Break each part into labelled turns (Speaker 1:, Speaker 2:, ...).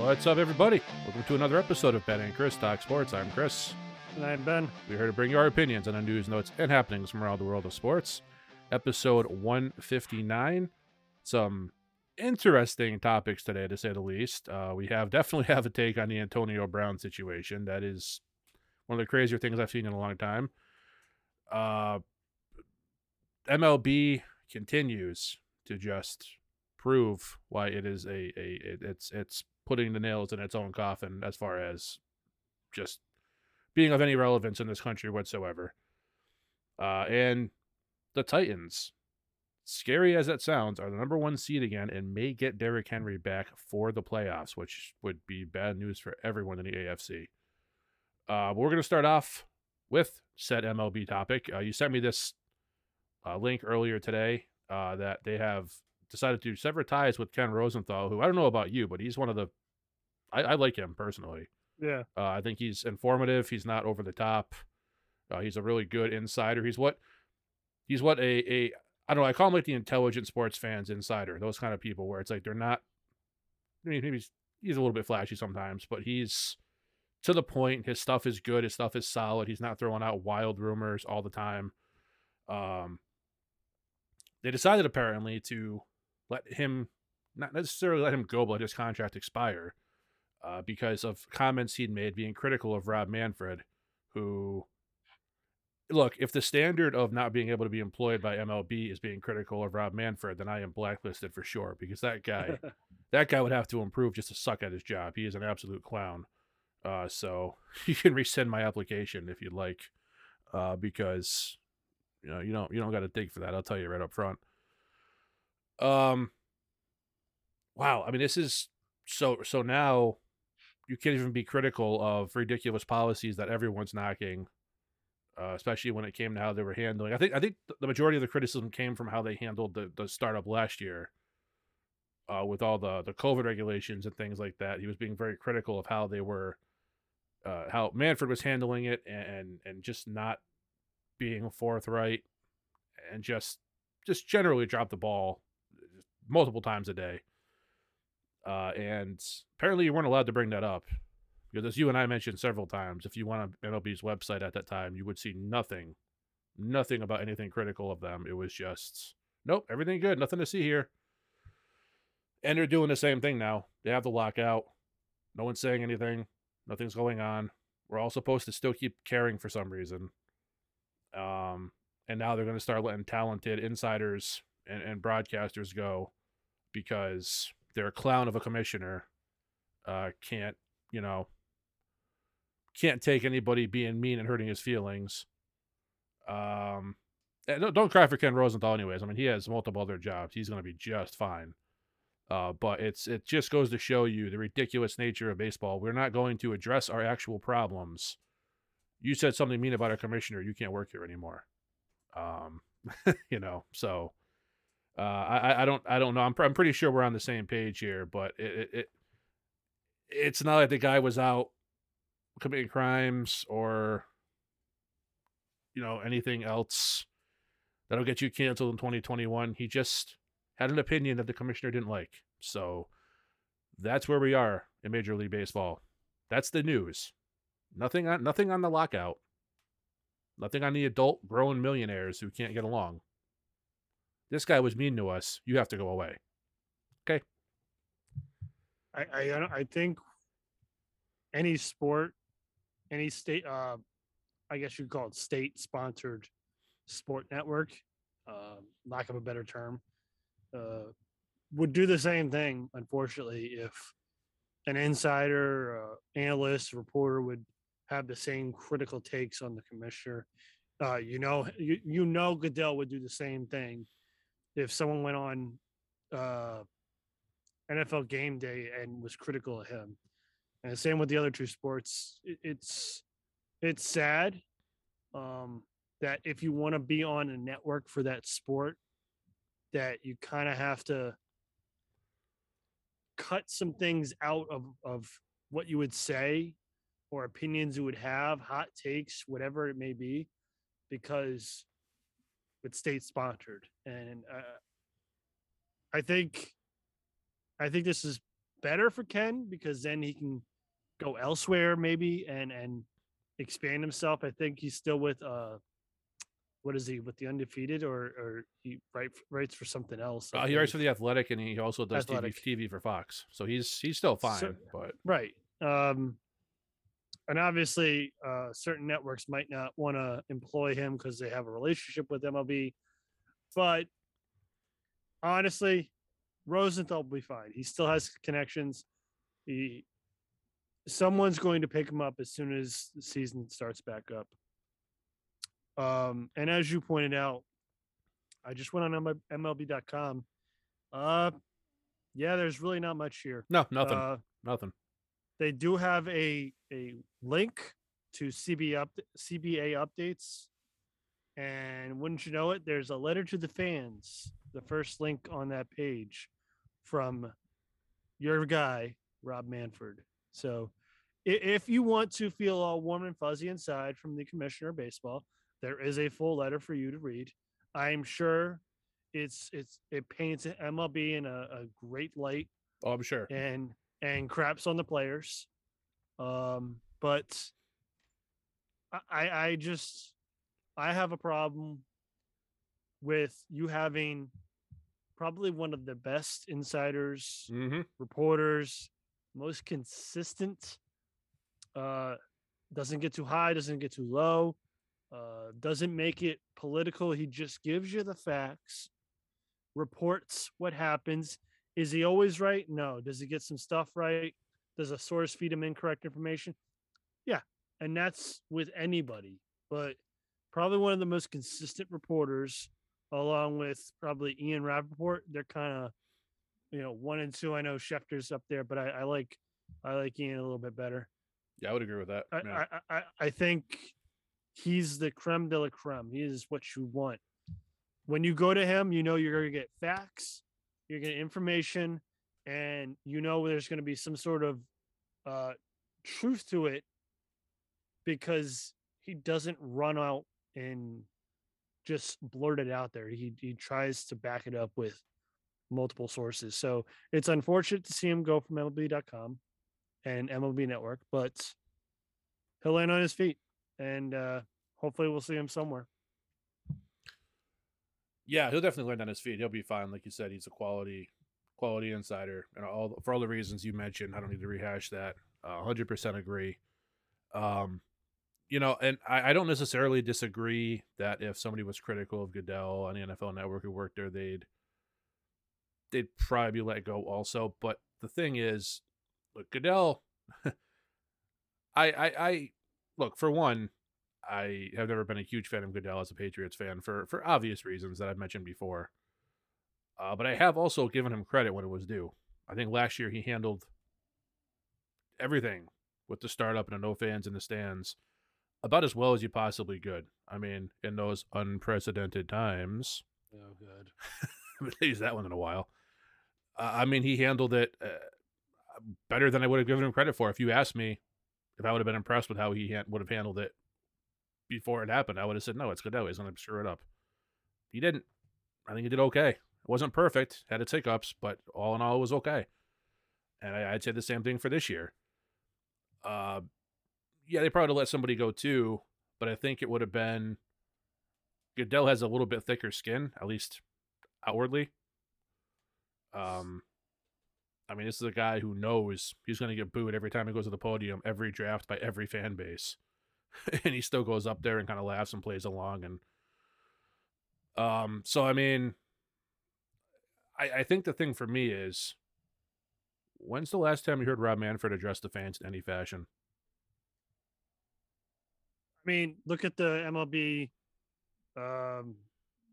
Speaker 1: What's up, everybody? Welcome to another episode of Ben and Chris Talk Sports. I'm Chris.
Speaker 2: And I'm Ben.
Speaker 1: We're here to bring you our opinions on the news, notes, and happenings from around the world of sports. Episode 159. Some interesting topics today, to say the least. Uh, we have definitely have a take on the Antonio Brown situation. That is one of the crazier things I've seen in a long time. Uh, MLB continues to just prove why it is a, a it, it's it's putting the nails in its own coffin as far as just being of any relevance in this country whatsoever. Uh, and the Titans, scary as that sounds, are the number one seed again and may get Derrick Henry back for the playoffs, which would be bad news for everyone in the AFC. Uh, we're going to start off with said MLB topic. Uh, you sent me this uh, link earlier today uh, that they have decided to sever ties with Ken Rosenthal, who I don't know about you, but he's one of the. I, I like him personally.
Speaker 2: Yeah.
Speaker 1: Uh, I think he's informative. He's not over the top. Uh, he's a really good insider. He's what he's what a a I don't know. I call him like the intelligent sports fans insider. Those kind of people where it's like they're not. I mean, maybe he's, he's a little bit flashy sometimes, but he's to the point. His stuff is good. His stuff is solid. He's not throwing out wild rumors all the time. Um, they decided apparently to let him not necessarily let him go, but let his contract expire uh, because of comments he'd made being critical of Rob Manfred, who look, if the standard of not being able to be employed by MLB is being critical of Rob Manfred, then I am blacklisted for sure because that guy that guy would have to improve just to suck at his job. He is an absolute clown. Uh, so you can resend my application if you'd like, uh, because you know you don't you don't got to dig for that. I'll tell you right up front. Um, wow. I mean, this is so so now you can't even be critical of ridiculous policies that everyone's knocking, uh, especially when it came to how they were handling. I think I think the majority of the criticism came from how they handled the the startup last year. Uh, with all the the COVID regulations and things like that, he was being very critical of how they were, uh, how Manfred was handling it, and and just not being forthright, and just just generally dropped the ball multiple times a day. Uh, and apparently you weren't allowed to bring that up because as you and I mentioned several times, if you went on MLB's website at that time, you would see nothing, nothing about anything critical of them. It was just, nope, everything good, nothing to see here. And they're doing the same thing now. They have the lockout. No one's saying anything. Nothing's going on. We're all supposed to still keep caring for some reason. Um, and now they're going to start letting talented insiders and, and broadcasters go because their clown of a commissioner uh, can't, you know, can't take anybody being mean and hurting his feelings. Um, don't, don't cry for Ken Rosenthal, anyways. I mean, he has multiple other jobs. He's going to be just fine. Uh, but it's it just goes to show you the ridiculous nature of baseball. We're not going to address our actual problems. You said something mean about our commissioner. You can't work here anymore. Um, you know, so uh, I I don't I don't know. I'm I'm pretty sure we're on the same page here, but it, it, it it's not like the guy was out committing crimes or you know anything else that'll get you canceled in 2021. He just had an opinion that the commissioner didn't like. So that's where we are in Major League Baseball. That's the news. Nothing on nothing on the lockout. Nothing on the adult grown millionaires who can't get along. This guy was mean to us. You have to go away. Okay.
Speaker 2: I I, I think any sport, any state, uh, I guess you'd call it state sponsored sport network, uh, lack of a better term, uh, would do the same thing. Unfortunately, if an insider, uh, analyst, reporter would have the same critical takes on the commissioner, uh, you know, you, you know, Goodell would do the same thing if someone went on uh, NFL game day and was critical of him. And the same with the other two sports. It, it's it's sad um, that if you want to be on a network for that sport, that you kind of have to cut some things out of of what you would say or opinions you would have, hot takes, whatever it may be, because it's state sponsored. And uh, I think, I think this is better for Ken because then he can go elsewhere maybe and and expand himself. I think he's still with uh what is he with the undefeated or or he write, writes for something else.
Speaker 1: Uh, he writes for the Athletic, and he also does TV, TV for Fox. So he's he's still fine,
Speaker 2: So-
Speaker 1: but
Speaker 2: right. Um and obviously uh certain networks might not want to employ him because they have a relationship with MLB. But honestly, Rosenthal will be fine. He still has connections. He someone's going to pick him up as soon as the season starts back up. Um, and as you pointed out, I just went on MLB.com. Uh, yeah, there's really not much here.
Speaker 1: no, nothing,
Speaker 2: Uh,
Speaker 1: nothing.
Speaker 2: They do have a a link to CB up CBA updates, and wouldn't you know it, there's a letter to the fans. The first link on that page from your guy Rob Manfred. So, if you want to feel all warm and fuzzy inside from the commissioner of baseball, there is a full letter for you to read. I'm sure it's it's it paints MLB in a, a great light
Speaker 1: Oh, I'm sure.
Speaker 2: and and craps on the players. Um, but I- I just I have a problem with you having probably one of the best insiders,
Speaker 1: hmm
Speaker 2: reporters, most consistent. Uh, doesn't get too high, doesn't get too low. Uh, doesn't make it political. He just gives you the facts, reports what happens. Is he always right? No. Does he get some stuff right? Does a source feed him incorrect information? Yeah. And that's with anybody, but probably one of the most consistent reporters, along with probably Ian Rapoport. They're kind of, you know, one and two. I know Schefter's up there, but I, I like I like Ian a little bit better.
Speaker 1: Yeah, I would agree with that.
Speaker 2: I,
Speaker 1: yeah.
Speaker 2: I, I, I think he's the creme de la creme. He is what you want. When you go to him, you know you're going to get facts, you're going to get information, and you know there's going to be some sort of uh, truth to it because he doesn't run out and just blurt it out there. He he tries to back it up with multiple sources. So it's unfortunate to see him go from MLB.com and MLB Network, but he'll land on his feet, and uh, hopefully we'll see him somewhere.
Speaker 1: Yeah, he'll definitely land on his feet. He'll be fine. Like you said, he's a quality quality insider, and all for all the reasons you mentioned. I don't need to rehash that. Hundred percent agree. Um, you know, and I, I don't necessarily disagree that if somebody was critical of Goodell on the NFL Network who worked there, they'd they'd probably be let go also. But the thing is, look, Goodell. I I I look for one. I have never been a huge fan of Goodell as a Patriots fan for for obvious reasons that I've mentioned before. Uh, but I have also given him credit when it was due. I think last year he handled everything with the startup and the no fans in the stands about as well as you possibly could. I mean, in those unprecedented times,
Speaker 2: Oh, good.
Speaker 1: I haven't used that one in a while. Uh, I mean, he handled it uh, better than I would have given him credit for. If you asked me if I would have been impressed with how he ha- would have handled it before it happened, I would have said, no, it's Goodell. He's going to screw it up. He didn't. I think he did okay. It wasn't perfect, had its hiccups, but all in all, it was okay. And I, I'd say the same thing for this year. Uh, yeah, they probably let somebody go too, but I think it would have been Goodell has a little bit thicker skin, at least outwardly. Um, I mean, this is a guy who knows he's going to get booed every time he goes to the podium, every draft by every fan base, and he still goes up there and kind of laughs and plays along. And um, so I mean, I I think the thing for me is, when's the last time you heard Rob Manfred address the fans in any fashion?
Speaker 2: I mean, look at the MLB um,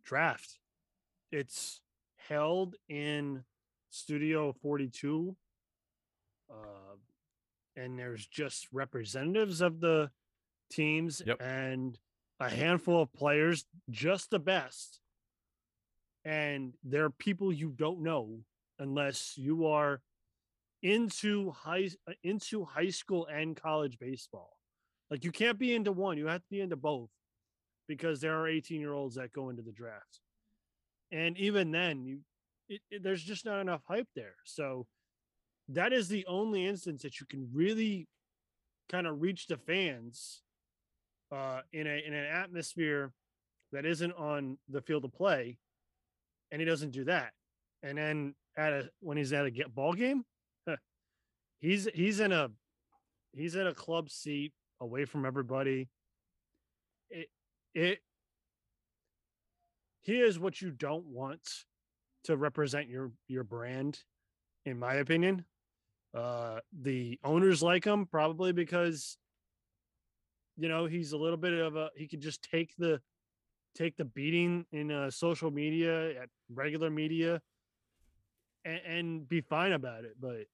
Speaker 2: draft. It's held in Studio 42. Uh, and there's just representatives of the teams
Speaker 1: Yep.
Speaker 2: and a handful of players, just the best. And there are people you don't know unless you are into high uh, into high school and college baseball. Like you can't be into one, you have to be into both because there are 18 year olds that go into the draft. And even then, you it, it- there's just not enough hype there. So that is the only instance that you can really kind of reach the fans uh, in a in an atmosphere that isn't on the field of play, and he doesn't do that. And then at a when he's at a get ball game, he's he's in a he's in a club seat away from everybody. It it he is what you don't want to represent your your brand, in my opinion. Uh, the owners like him probably because you know he's a little bit of a he could just take the take the beating in uh, social media at regular media and, and be fine about it but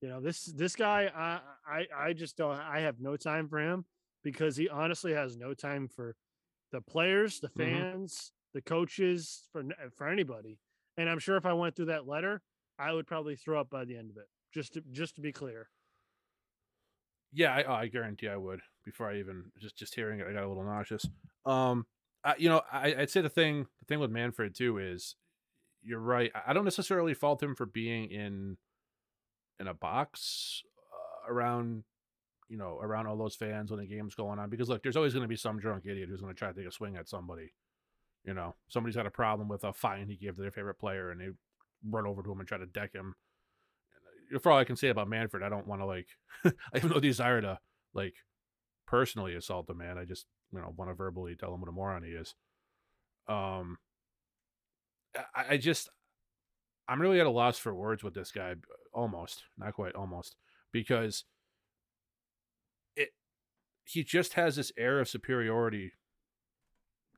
Speaker 2: you know this this guy I, I i just don't i have no time for him because he honestly has no time for the players the
Speaker 1: Mhm.
Speaker 2: fans the coaches for for anybody and i'm sure if i went through that letter i would probably throw up by the end of it just to just to be clear
Speaker 1: Yeah, I, oh, I guarantee I would. Before I even just just hearing it, I got a little nauseous. Um, I, you know, I, I'd say the thing the thing with Manfred too is, you're right. I- don't necessarily fault him for being in in a box uh, around, you know, around all those fans when the game's going on. Because look, there's always going to be some drunk idiot who's going to try to take a swing at somebody. You know, somebody's got a problem with a fine he gave to their favorite player, and they run over to him and try to deck him for all I can say about Manfred, I don't want to like. I have no desire to like personally assault the man. I just you know want to verbally tell him what a moron he is. Um, I, I just I'm really at a loss for words with this guy. Almost, not quite, almost, because it he just has this air of superiority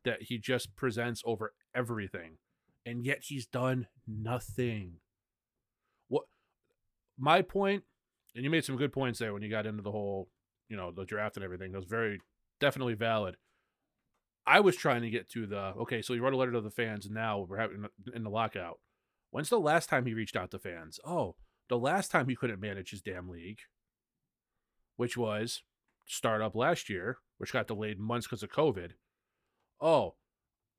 Speaker 1: that he just presents over everything, and yet he's done nothing. What my point, and you made some good points there when you got into the whole, you know, the draft and everything. That was very definitely valid. I was trying to get to the okay, so you wrote a letter to the fans. Now we're having in the lockout. When's the last time he reached out to fans? Oh, the last time he couldn't manage his damn league, which was start up last year, which got delayed months because of COVID. Oh,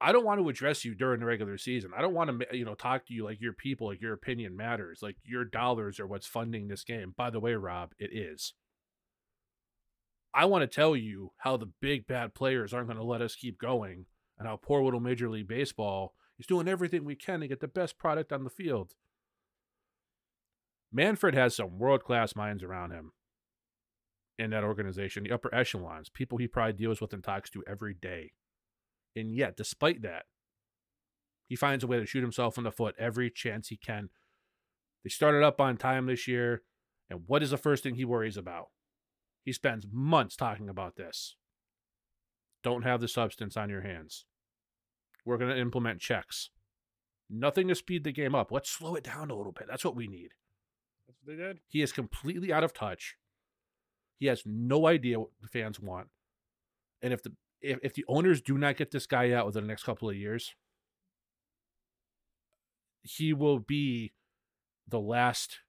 Speaker 1: I don't want to address you during the regular season. I don't want to, you know, talk to you like your people, like your opinion matters, like your dollars are what's funding this game. By the way, Rob, it is. I want to tell you how the big bad players aren't going to let us keep going and how poor little Major League Baseball is doing everything we can to get the best product on the field. Manfred has some world class minds around him in that organization, the upper echelons, people he probably deals with and talks to every day. And yet, despite that, he finds a way to shoot himself in the foot every chance he can. They started up on time this year, and what is the first thing he worries about? He spends months talking about this. Don't have the substance on your hands. We're going to implement checks. Nothing to speed the game up. Let's slow it down a little bit. That's what we need.
Speaker 2: that's what they did
Speaker 1: He is completely out of touch. He has no idea what the fans want. And if the if, if the owners do not get this guy out within the next couple of years, he will be the last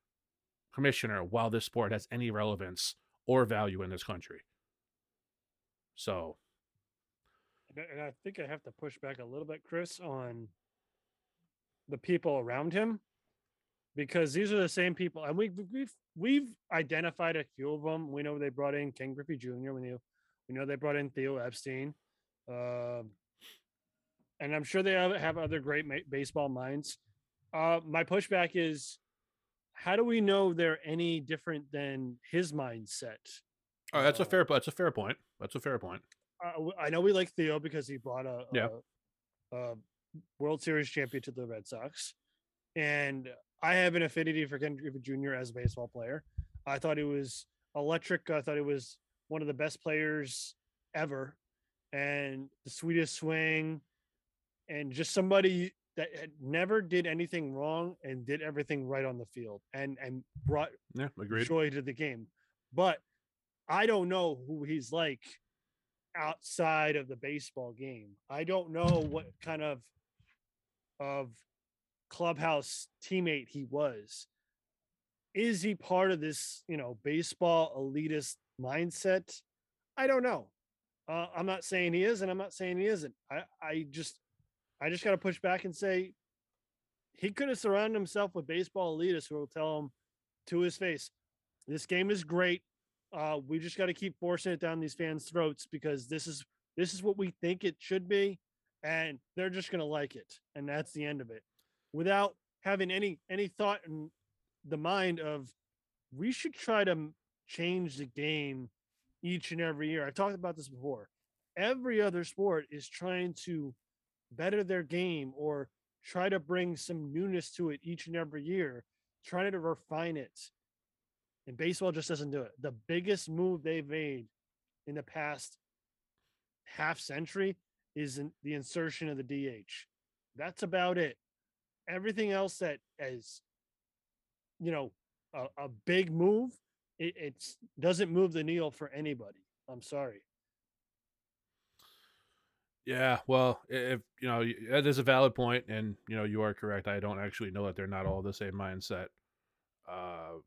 Speaker 1: commissioner while this sport has any relevance or value in this country. So
Speaker 2: And I- think I have to push back a little bit, Chris, on the people around him, because these are the same people, and we've we've we've identified a few of them. We know they brought in Ken Griffey Jr. We know we know they brought in Theo Epstein, um, and I'm sure they have, have other great ma- baseball minds. Uh, my pushback is, how do we know they're any different than his mindset?
Speaker 1: right, that's a
Speaker 2: Uh,
Speaker 1: fair that's a fair point. That's a fair point.
Speaker 2: uh, I know we like Theo because he brought a,
Speaker 1: Yeah.
Speaker 2: a, a World Series champion to the Red Sox, and I have an affinity for Ken Griffey Jr. as a baseball player. I thought he was electric. I thought he was one of the best players ever, and the sweetest swing, and just somebody that had never did anything wrong and did everything right on the field, and and brought
Speaker 1: Yeah, agreed.
Speaker 2: joy to the game. But I don't know who he's like outside of the baseball game. I don't know what kind of of clubhouse teammate he was. Is he part of this, you know, baseball elitist mindset? I don't know. Uh, I'm not saying he is, and I'm not saying he isn't. I, I just, I just got to push back and say he could have surrounded himself with baseball elitists who will tell him to his face, this game is great. Uh, we just got to keep forcing it down these fans' throats because this is this is what we think it should be, and they're just gonna like it, and that's the end of it, without having any any thought in the mind of we should try to change the game each and every year. I talked about this before. Every other sport is trying to better their game or try to bring some newness to it each and every year, trying to refine it. And baseball just doesn't do it. The biggest move they've made in the past half century is in the insertion of the DH. That's about it. Everything else that is, you know, a, a big move, it doesn't move the needle for anybody. I'm sorry.
Speaker 1: Yeah, well, if you know that is a valid point, and you know you are correct. I don't actually know that they're not all the same mindset. Uh,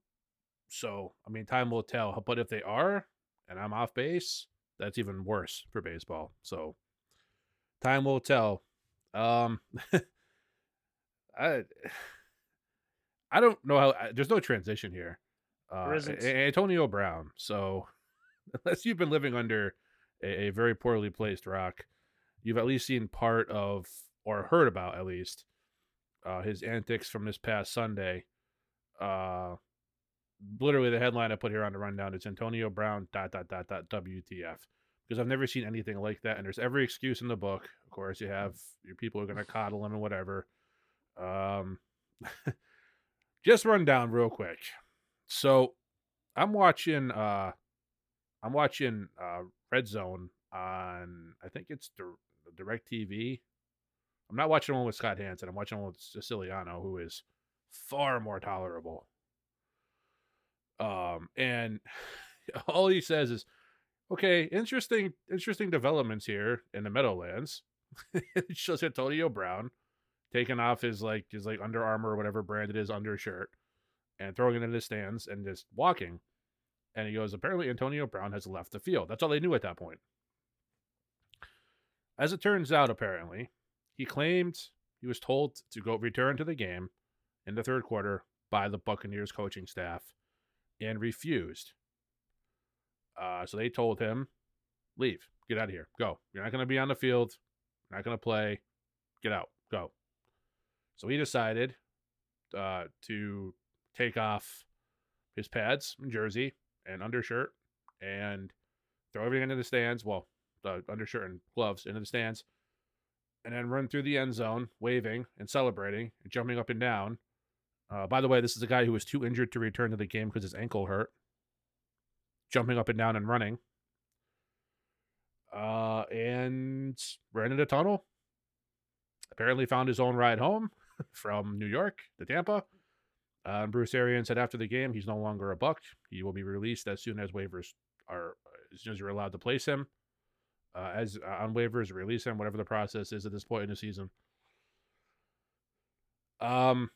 Speaker 1: so I mean, time will tell. But if they are, and I'm off base, that's even worse for baseball. So time will tell. Um, I I don't know how. There's no transition here. Uh, Antonio Brown. So unless you've been living under a, a very poorly placed rock you've at least seen part of or heard about at least uh, his antics from this past Sunday. Uh, literally, the headline I put here on the rundown is Antonio Brown dot dot dot dot WTF because I've never seen anything like that. And there's every excuse in the book. Of course, you have your people are going to coddle him and whatever. Um, just run down real quick. So I'm watching. Uh, I'm watching uh, Red Zone on. I think it's the DirecTV. I'm not watching one with Scott Hanson. I'm watching one with Siciliano, who is far more tolerable. Um, and all he says is, "Okay, interesting, interesting developments here in the Meadowlands." it shows Antonio Brown taking off his like his like Under Armour or whatever brand it is undershirt and throwing it in the stands and just walking. And he goes, apparently Antonio Brown has left the field. That's all they knew at that point. As it turns out, apparently, he claimed he was told to go return to the game in the third quarter by the Buccaneers coaching staff and refused. Uh, so they told him, leave, get out of here, go. You're not going to be on the field, You're not going to play, get out, go. So he decided uh, to take off his pads and jersey and undershirt and throw everything into the stands. Well, the undershirt and gloves into the stands, and then run through the end zone, waving and celebrating and jumping up and down. Uh, by the way, this is a guy who was too injured to return to the game because his ankle hurt. Jumping up and down and running. Uh, and ran into a tunnel. Apparently found his own ride home from New York to Tampa. Uh, Bruce Arians said after the game he's no longer a buck. He will be released as soon as waivers are, as soon as you're allowed to place him uh, as uh, on waivers, release him, whatever the process is at this point in the season. Um,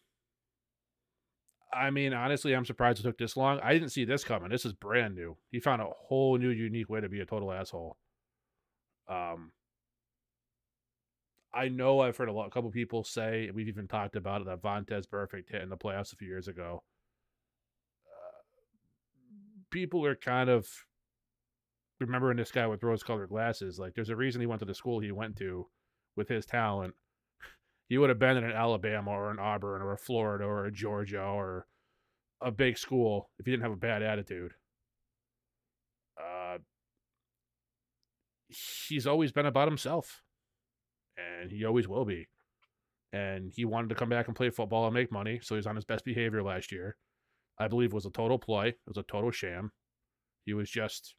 Speaker 1: I mean, honestly, I'm surprised it took this long. I didn't see this coming. This is brand new. He found a whole new, unique way to be a total asshole. Um, I know I've heard a lot, a couple people say, and we've even talked about it, that Vontaze Burfict hit in the playoffs a few years ago. Uh, people are kind of remembering this guy with rose colored glasses. Like, there's a reason he went to the school he went to with his talent. He would have been in an Alabama or an Auburn or a Florida or a Georgia or a big school if he didn't have a bad attitude. Uh, he's always been about himself, and he always will be. And he wanted to come back and play football and make money, so he was on his best behavior last year. I believe was a total ploy. It was a total sham. He was just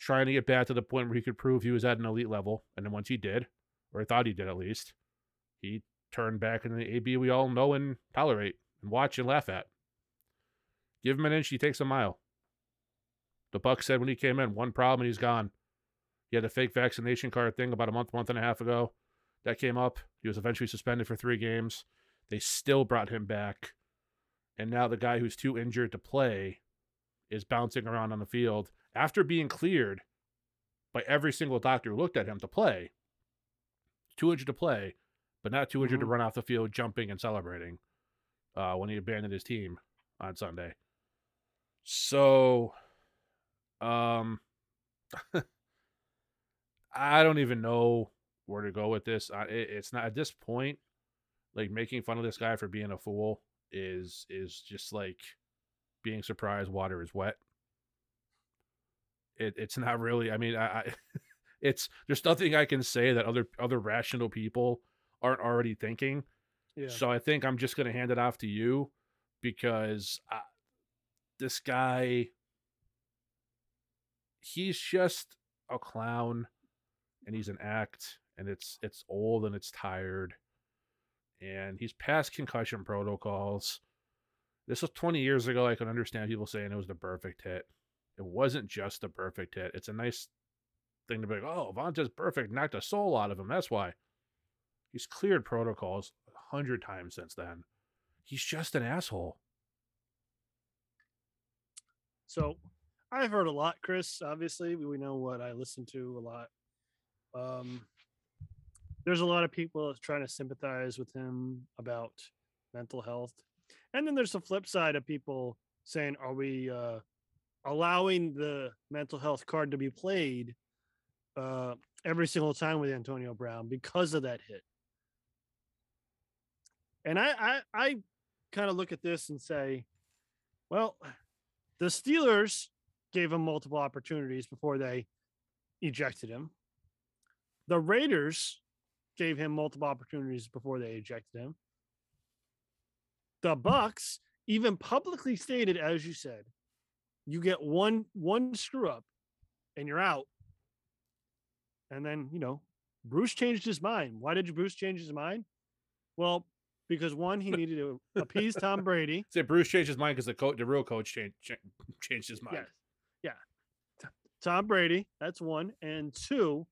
Speaker 1: trying to get back to the point where he could prove he was at an elite level. And then once he did, or thought he did at least, he turned back into the AB we all know and tolerate and watch and laugh at. Give him an inch, he takes a mile. The Buck said when he came in, one problem and he's gone. He had a fake vaccination card thing about a month, month and a half ago. That came up. He was eventually suspended for three games. They still brought him back. And now the guy who's too injured to play is bouncing around on the field after being cleared by every single doctor who looked at him to play, 200 to play, but not 200 mm-hmm. to run off the field jumping and celebrating uh, when he abandoned his team on Sunday. So, um, I don't even know where to go with this. I, it, it's not at this point. Like making fun of this guy for being a fool is is just like being surprised water is wet. It, it's not really. I mean, I, I it's there's nothing I can say that other other rational people aren't already thinking.
Speaker 2: Yeah.
Speaker 1: So I think I'm just gonna hand it off to you because I, this guy, he's just a clown, and he's an act, and it's it's old and it's tired, and he's past concussion protocols. This was 20 years ago. I can understand people saying it was the perfect hit. It wasn't just a perfect hit. It's a nice thing to be like, oh, Vontaze Burfict, knocked the soul out of him. That's why. He's cleared protocols a hundred times since then. He's just an asshole.
Speaker 2: So I've heard a lot, Chris. Obviously, we know what I listen to a lot. Um, there's a lot of people trying to sympathize with him about mental health, and then there's the flip side of people saying, "Are we uh, allowing the mental health card to be played uh, every single time with Antonio Brown because of that hit?" And I, I, I kind of look at this and say, well, the Steelers gave him multiple opportunities before they ejected him. The Raiders gave him multiple opportunities before they ejected him. The Bucks even publicly stated, as you said, you get one one screw up and you're out. And then, you know, Bruce changed his mind. Why did Bruce change his mind? Well, because one, he needed to appease Tom Brady.
Speaker 1: Say Bruce changed his mind because the coach, the real coach, changed changed his mind.
Speaker 2: Yeah, yeah. Tom Brady. That's one, and two,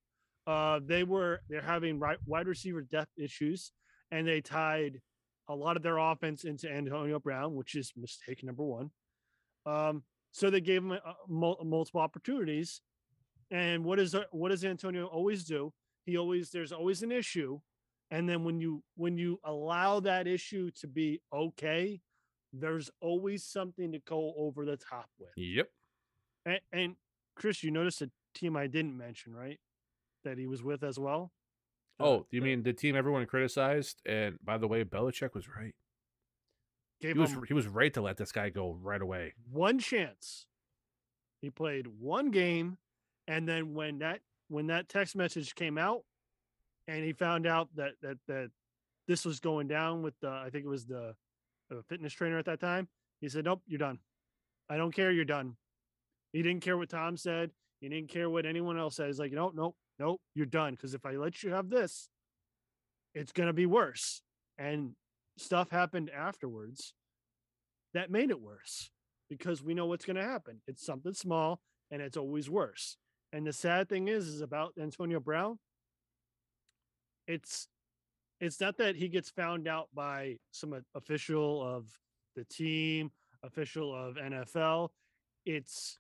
Speaker 2: uh, they were they're having right wide receiver depth issues, and they tied a lot of their offense into Antonio Brown, which is mistake number one. Um, so they gave him uh, mul- multiple opportunities, and what is uh, what does Antonio always do? He always there's always an issue and then when you when you allow that issue to be okay there's always something to go over the top with
Speaker 1: Yep.
Speaker 2: and, and chris you noticed a team i didn't mention right that he was with as well
Speaker 1: Oh, uh, you
Speaker 2: the-
Speaker 1: mean the team everyone criticized? And by the way, Belichick was right.
Speaker 2: Gave
Speaker 1: He was he was right to let this guy go right away.
Speaker 2: one chance. He played one game and then when that when that text message came out and he found out that that that this was going down with the i think it was the, the fitness trainer at that time he said nope you're done. I don't care you're done. He didn't care what tom said. He didn't care what anyone else said. He's like nope nope nope you're done because if i let you have this it's going to be worse. And stuff happened afterwards that made it worse because we know what's going to happen. It's something small and it's always worse. And the sad thing is, is about Antonio Brown. It's it's not that he gets found out by some official of the team, official of NFL. It's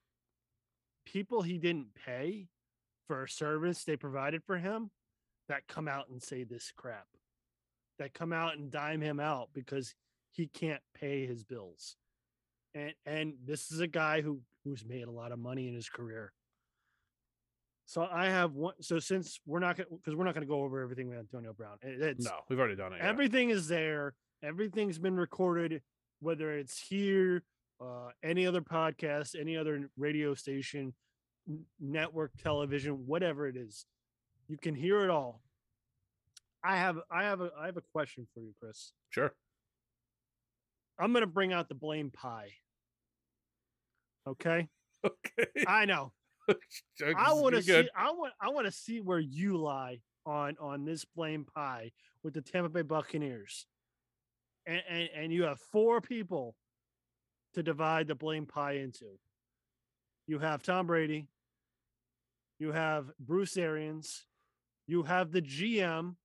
Speaker 2: people he didn't pay for a service they provided for him that come out and say this crap. That come out and dime him out because he can't pay his bills and and this is a guy who who's made a lot of money in his career. So I have one. So since we're not going because we're not going to go over everything with Antonio Brown. It's
Speaker 1: No, we've already done it. yeah.
Speaker 2: everything is there. Everything's been recorded, whether it's here, uh, any other podcast, any other radio station, network television, whatever it is. You can hear it all. I have I have a I have a question for you, Chris.
Speaker 1: Sure.
Speaker 2: I'm gonna bring out the blame pie. Okay.
Speaker 1: Okay.
Speaker 2: I know. I want to see. I want. I want to see where you lie on on this blame pie with the Tampa Bay Buccaneers, and and, and you have four people to divide the blame pie into. You have Tom Brady. You have Bruce Arians. You have the GM,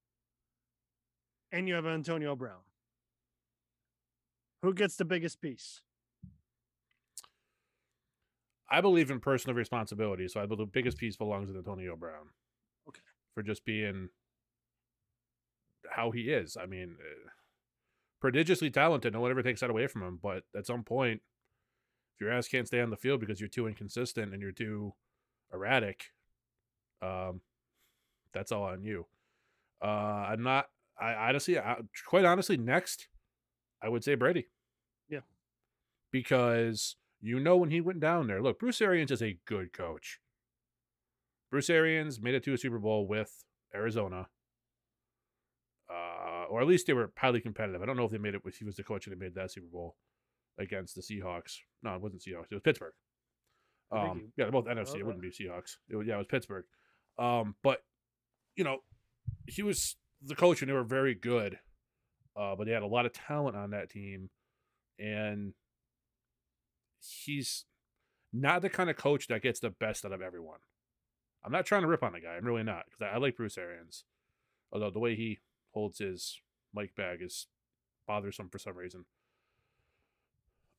Speaker 2: and you have Antonio Brown. Who gets the biggest piece?
Speaker 1: I believe in personal responsibility, so I believe the biggest piece belongs to Antonio Brown.
Speaker 2: Okay.
Speaker 1: For just being how he is. I mean, uh, prodigiously talented. No one ever takes that away from him. But at some point, if your ass can't stay on the field because you're too inconsistent and you're too erratic, um, that's all on you. Uh, I'm not. I honestly, I, quite honestly, next, I would say Brady.
Speaker 2: Yeah.
Speaker 1: Because you know when he went down there, look, Bruce Arians is a good coach. Bruce Arians made it to a Super Bowl with Arizona. Uh, or at least they were highly competitive. I don't know if they made it if he was the coach and they made that Super Bowl against the Seahawks. No, it wasn't Seahawks. It was Pittsburgh. Um, yeah, they're both NFC. Okay. It wouldn't be Seahawks. It was, yeah, it was Pittsburgh. Um, but you know, he was the coach and they were very good. Uh, but they had a lot of talent on that team, and he's not the kind of coach that gets the best out of everyone. I'm not trying to rip on the guy. I'm really not because I, I, like Bruce Arians, although the way he holds his mic bag is bothersome for some reason.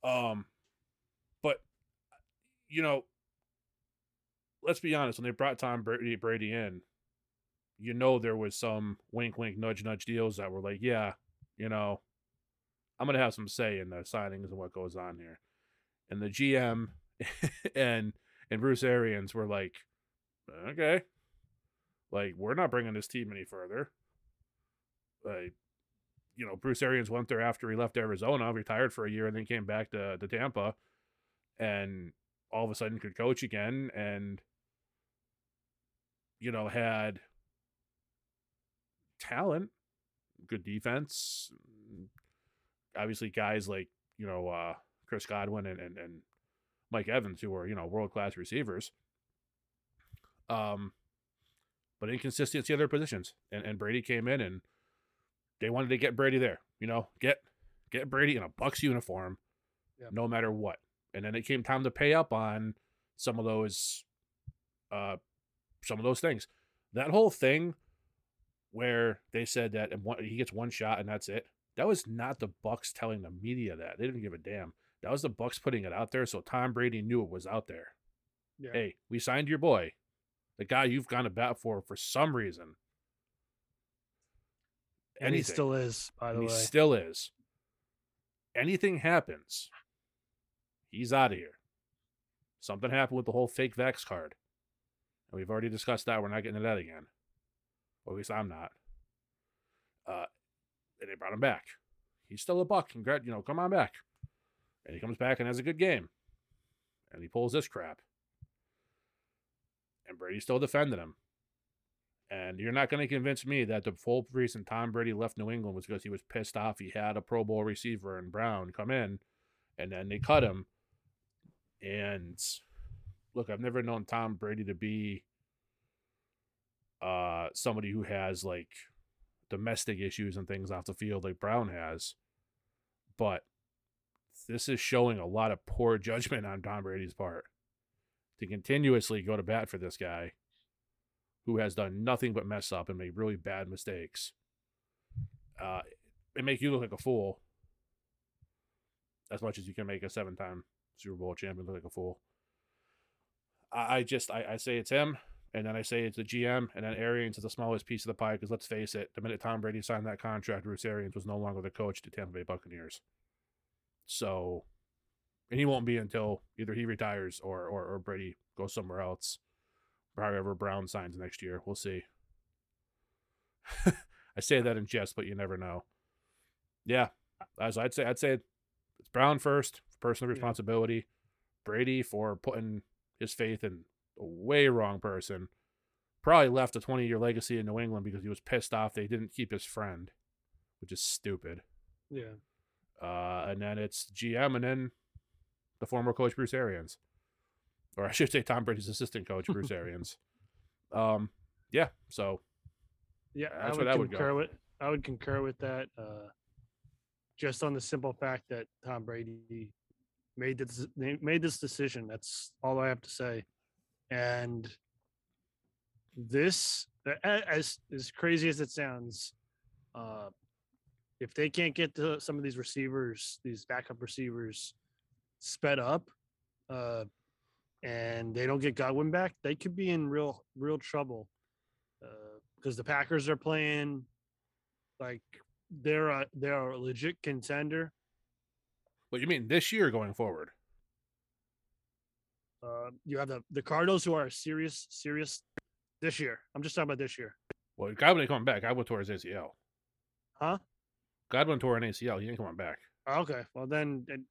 Speaker 1: Um, but you know, let's be honest. When they brought Tom Brady, Brady in, you know there was some wink, wink, nudge, nudge deals that were like, yeah, you know, I'm gonna have some say in the signings and what goes on here. And the GM and and Bruce Arians were like, okay, like we're not bringing this team any further. Like, you know, Bruce Arians went there after he left Arizona, retired for a year, and then came back to to Tampa, and all of a sudden could coach again, and you know had talent, good defense. Obviously, guys like you know uh, Chris Godwin and, and and Mike Evans, who are you know world class receivers. Um, but inconsistency at their positions, and and Brady came in and they wanted to get Brady there. You know, get get Brady in a Bucks uniform, yep. no matter what. And then it came time to pay up on some of those, uh, some of those things. That whole thing where they said that he gets one shot and that's it. That was not the Bucks telling the media that. They didn't give a damn. That was the Bucks putting it out there so Tom Brady knew it was out there. Yeah. Hey, we signed your boy. The guy you've gone to bat for for some reason.
Speaker 2: And he still is, by the
Speaker 1: and
Speaker 2: way.
Speaker 1: He still is. Anything happens, he's out of here. Something happened with the whole fake Vax card. And we've already discussed that. We're not getting into that again. Or at least I'm not. Uh, and they brought him back. He's still a buck. Congrats, you know, come on back. And he comes back and has a good game. And he pulls this crap. And Brady's still defending him. And you're not going to convince me that the full reason Tom Brady left New England was because he was pissed off he had a Pro Bowl receiver and Brown come in, and then they cut him. And look, I've never known Tom Brady to be uh, somebody who has like domestic issues and things off the field like Brown has. But this is showing a lot of poor judgment on Tom Brady's part to continuously go to bat for this guy who has done nothing but mess up and make really bad mistakes. Uh, it make you look like a fool as much as you can make a seven-time Super Bowl champion look like a fool. I, I just I, I say it's him and then I say it's the GM, and then Arians is the smallest piece of the pie because let's face it, the minute Tom Brady signed that contract, Bruce Arians was no longer the coach to Tampa Bay Buccaneers. So, and he won't be until either he retires or or, or Brady goes somewhere else. However, Brown signs next year, we'll see. I say that in jest, but you never know. Yeah, as I'd say, I'd say it's Brown first, personal responsibility. Yeah. Brady for putting his faith in way wrong person. Probably left a 20 year legacy in New England because he was pissed off they didn't keep his friend, which is stupid.
Speaker 2: Yeah.
Speaker 1: Uh, and then it's GM and then the former coach Bruce Arians. Or I should say Tom Brady's assistant coach, Bruce Arians. Um, yeah, so
Speaker 2: yeah, I would, concur would with I would concur with that. Uh, just on the simple fact that Tom Brady made this made this decision. That's all I have to say. And this, as as crazy as it sounds, uh, if they can't get to some of these receivers, these backup receivers, sped up, uh, and they don't get Godwin back, they could be in real real trouble. Because uh, the Packers are playing like they're a they're a legit contender.
Speaker 1: What you mean this year going forward?
Speaker 2: Uh, you have the the Cardinals who are serious serious this year. I'm just talking about this year.
Speaker 1: Well, Godwin ain't coming back. Godwin tore his ACL.
Speaker 2: Huh?
Speaker 1: Godwin tore an ACL. He ain't coming back.
Speaker 2: Okay, well then, then,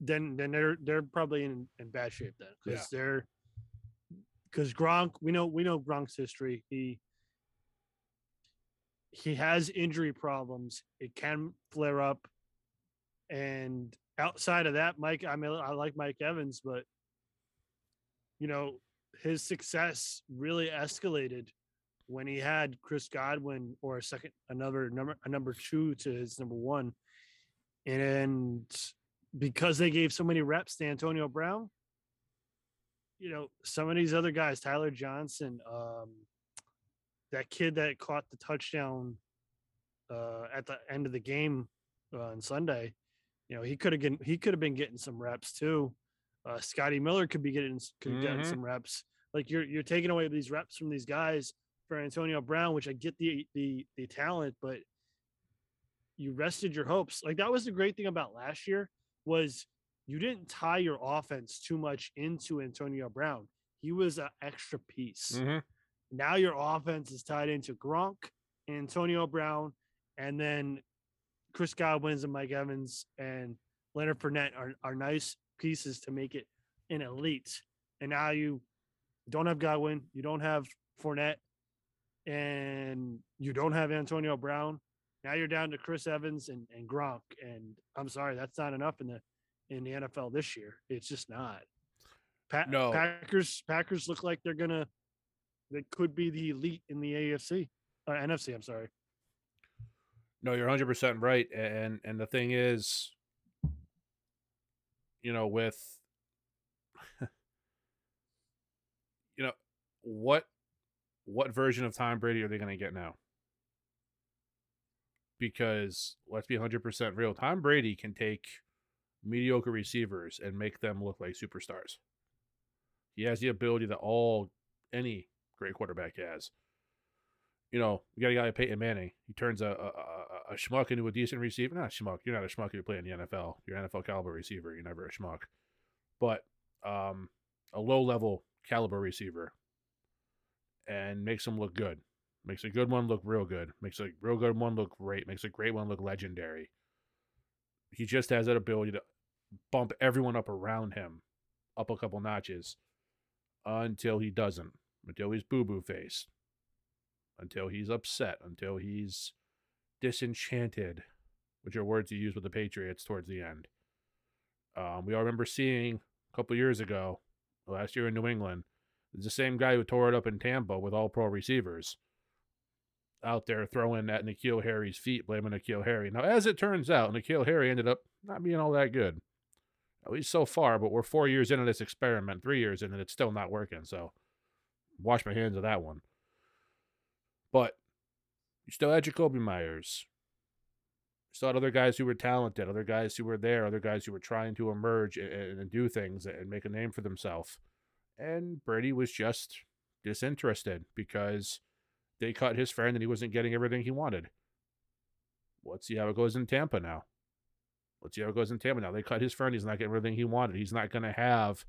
Speaker 2: then, then they're they're probably in, in bad shape then because they're because Gronk. We know we know Gronk's history. He he has injury problems. It can flare up, and outside of that, Mike. I mean, I like Mike Evans, but you know his success really escalated when he had Chris Godwin or a second another number a number two to his number one. And because they gave so many reps to Antonio Brown, you know, some of these other guys, Tyler Johnson, um, that kid that caught the touchdown uh, at the end of the game uh, on Sunday, you know, he could have he could have been getting some reps too. Uh, Scotty Miller could be getting could mm-hmm. getting some reps. Like you're you're taking away these reps from these guys for Antonio Brown, which I get the the the talent, but you rested your hopes. Like that was the great thing about last year was you didn't tie your offense too much into Antonio Brown. He was an extra piece.
Speaker 1: Mm-hmm.
Speaker 2: Now your offense is tied into Gronk, Antonio Brown, and then Chris Godwins and Mike Evans and Leonard Fournette are, are nice pieces to make it an elite. And now you don't have Godwin, you don't have Fournette, and you don't have Antonio Brown. Now you're down to Chris Evans and, and Gronk. And I'm sorry, that's not enough in the in the NFL this year. It's just not. Pa- no. Packers Packers look like they're gonna they could be the elite in the AFC or uh, NFC. I'm sorry.
Speaker 1: No, you're 100 percent right. And and the thing is, you know, with you know what what version of Tom Brady are they going to get now? Because let's be 100% real. Tom Brady can take mediocre receivers and make them look like superstars. He has the ability that all any great quarterback has. You know, you got a guy like Peyton Manning. He turns a, a, a, a schmuck into a decent receiver. Not schmuck. You're not a schmuck if you play in the NFL. You're an NFL caliber receiver. You're never a schmuck. But um, a low level caliber receiver and makes them look good. Makes a good one look real good. Makes a real good one look great. Makes a great one look legendary. He just has that ability to bump everyone up around him up a couple notches until he doesn't. Until he's boo boo faced. Until he's upset. Until he's disenchanted, which are words you use with the Patriots towards the end. Um, we all remember seeing a couple years ago, last year in New England, it's the same guy who tore it up in Tampa with all pro receivers out there throwing at N'Keal Harry's feet, blaming N'Keal Harry. Now, as it turns out, N'Keal Harry ended up not being all that good. At least so far, but we're four years into this experiment, three years in, and it's still not working. So, wash my hands of that one. But you still had Jakobi Meyers. You still had other guys who were talented, other guys who were there, other guys who were trying to emerge and, and do things and make a name for themselves and Brady was just disinterested because they cut his friend and he wasn't getting everything he wanted. Let's see how it goes in Tampa now. Let's see how it goes in Tampa now. They cut his friend. He's not getting everything he wanted. He's not going to have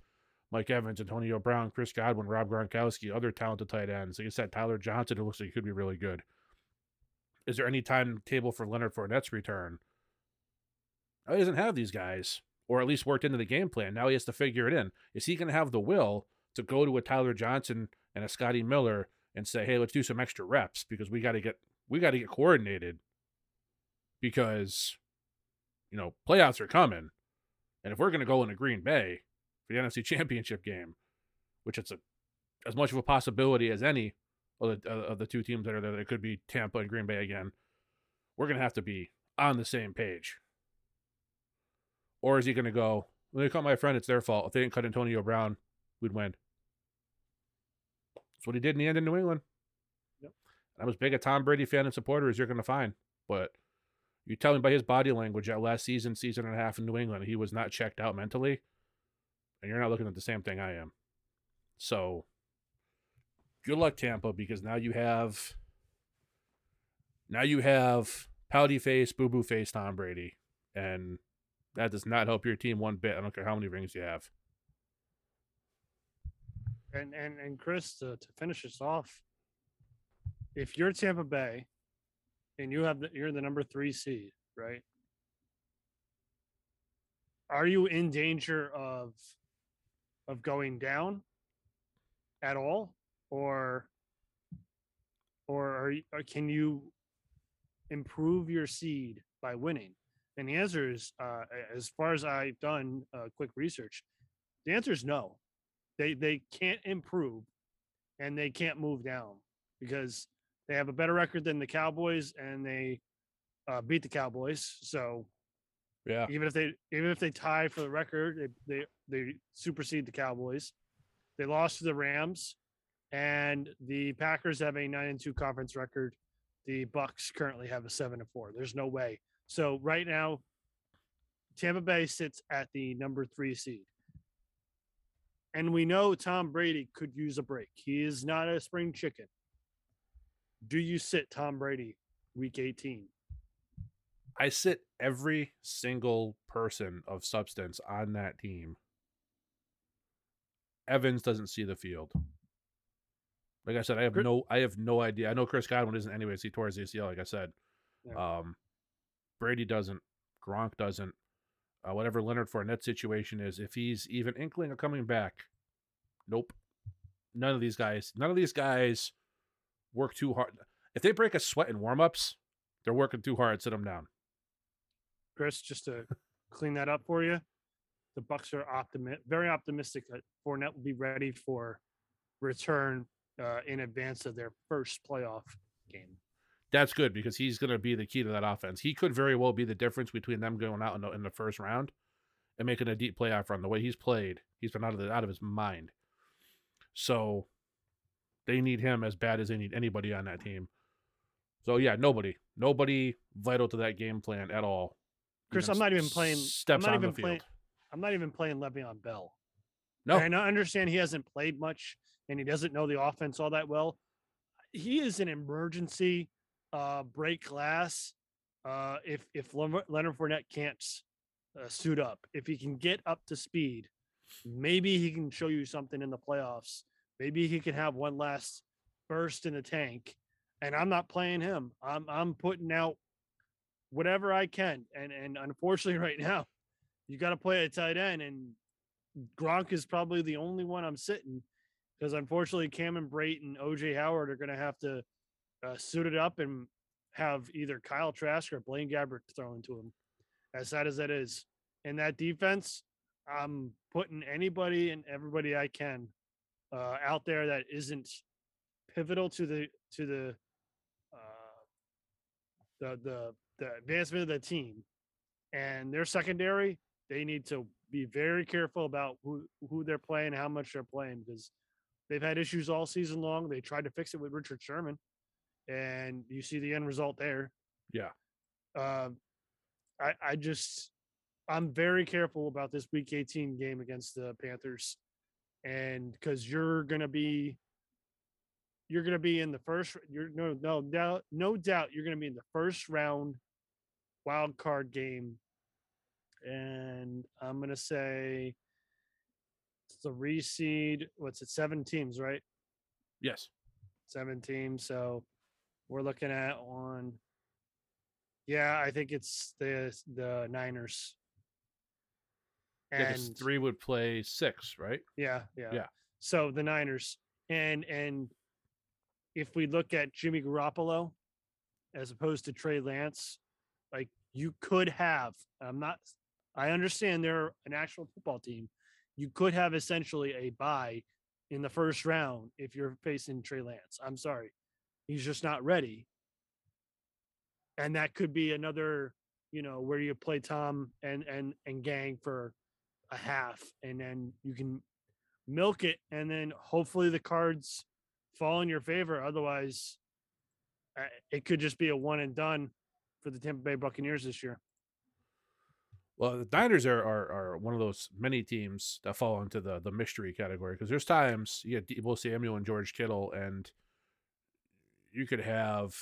Speaker 1: Mike Evans, Antonio Brown, Chris Godwin, Rob Gronkowski, other talented tight ends. Like I said, Tyler Johnson, it looks like he could be really good. Is there any timetable for Leonard Fournette's return? Oh, he doesn't have these guys, or at least worked into the game plan. Now he has to figure it in. Is he going to have the will to go to a Tyler Johnson and a Scotty Miller and say, "Hey, let's do some extra reps because we got to get we got to get coordinated because you know playoffs are coming, and if we're going to go into Green Bay for the NFC Championship game, which it's a as much of a possibility as any of the, of the two teams that are there, that could be Tampa and Green Bay again, we're going to have to be on the same page. Or is he going to go? When they cut my friend, it's their fault. If they didn't cut Antonio Brown, we'd win. That's what he did in the end in New England. Yep. I'm as big a Tom Brady fan and supporter as you're going to find. But you tell me by his body language that last season, season and a half in New England, he was not checked out mentally. And you're not looking at the same thing I am. So good luck, Tampa, because now you have now you have pouty face, boo boo face Tom Brady, and that does not help your team one bit. I don't care how many rings you have.
Speaker 2: And and and Chris, to, to finish this off, if you're Tampa Bay, and you have the, you're the number three seed, right? Are you in danger of of going down at all, or or are you, or can you improve your seed by winning? And the answer is, uh, as far as I've done uh, quick research, the answer is no. They they can't improve, and they can't move down because they have a better record than the Cowboys, and they uh, beat the Cowboys. So
Speaker 1: Yeah.
Speaker 2: even if they even if they tie for the record, they they, they supersede the Cowboys. They lost to the Rams, and the Packers have a nine and two conference record. The Bucs currently have a seven and four. There's no way. So right now, Tampa Bay sits at the number three seed. And we know Tom Brady could use a break. He is not a spring chicken. Do you sit Tom Brady week 18?
Speaker 1: I sit every single person of substance on that team. Evans doesn't see the field. Like I said, I have
Speaker 2: Chris-
Speaker 1: no I have no idea. I know Chris Godwin isn't anyways. He tore his ACL, like I said.
Speaker 2: Yeah.
Speaker 1: Um Brady doesn't. Gronk doesn't. Uh, whatever Leonard Fournette situation is, if he's even inkling of coming back, nope. None of these guys, none of these guys work too hard. If they break a sweat in warmups, they're working too hard. Sit them down.
Speaker 2: Chris, just to clean that up for you, the Bucs are optimi- very optimistic that Fournette will be ready for return uh, in advance of their first playoff game.
Speaker 1: That's good because he's going to be the key to that offense. He could very well be the difference between them going out in the, in the first round and making a deep playoff run. The way he's played, he's been out of the, out of his mind. So they need him as bad as they need anybody on that team. So yeah, nobody, nobody vital to that game plan at all.
Speaker 2: Chris, I'm not even playing- I'm not
Speaker 1: on
Speaker 2: even
Speaker 1: the
Speaker 2: playing-
Speaker 1: field.
Speaker 2: I'm not even playing Le'Veon Bell.
Speaker 1: No,
Speaker 2: And I understand he hasn't played much and he doesn't know the offense all that well. He is an emergency uh, break glass. Uh, if if Leonard Fournette can't uh, suit up, if he can get up to speed, maybe he can show you something in the playoffs. Maybe he can have one last burst in the tank. And I'm not playing him. I'm I'm putting out whatever I can. And and unfortunately, right now, you got to play a tight end, and Gronk is probably the only one I'm sitting because unfortunately, Cameron Brate and OJ Howard are going to have to uh, suit it up and have either Kyle Trask or Blaine Gabbert thrown to him. As sad as that is, in that defense, I'm putting anybody and everybody I can uh, out there that isn't pivotal to the to the uh, the the the advancement of the team and their secondary. They need to be very careful about who who they're playing, how much they're playing, because they've had issues all season long. They tried to fix it with Richard Sherman, and you see the end result there.
Speaker 1: Yeah.
Speaker 2: Um, I I just I'm very careful about this Week 18 game against the Panthers, and because you're gonna be you're gonna be in the first. You're no no doubt no doubt you're gonna be in the first round wild card game and I'm gonna say three seed. What's it? Seven teams, right?
Speaker 1: yes,
Speaker 2: Seven teams. So we're looking at on. Yeah, I think it's the the Niners.
Speaker 1: yeah,
Speaker 2: And
Speaker 1: three would play six, right?
Speaker 2: yeah, yeah,
Speaker 1: Yeah.
Speaker 2: So the Niners and and if we look at Jimmy Garoppolo as opposed to Trey Lance, like you could have. I'm not. I understand they're an actual football team. You could have essentially a bye in the first round if you're facing Trey Lance. I'm sorry, he's just not ready. And that could be another, you know, where you play Tom and and and gang for a half, and then you can milk it, and then hopefully the cards fall in your favor. Otherwise, uh, it could just be a one and done for the Tampa Bay Buccaneers this year.
Speaker 1: Well, the Niners are, are are one of those many teams that fall into the the mystery category because there's times you get Deebo Samuel and George Kittle, and you could have,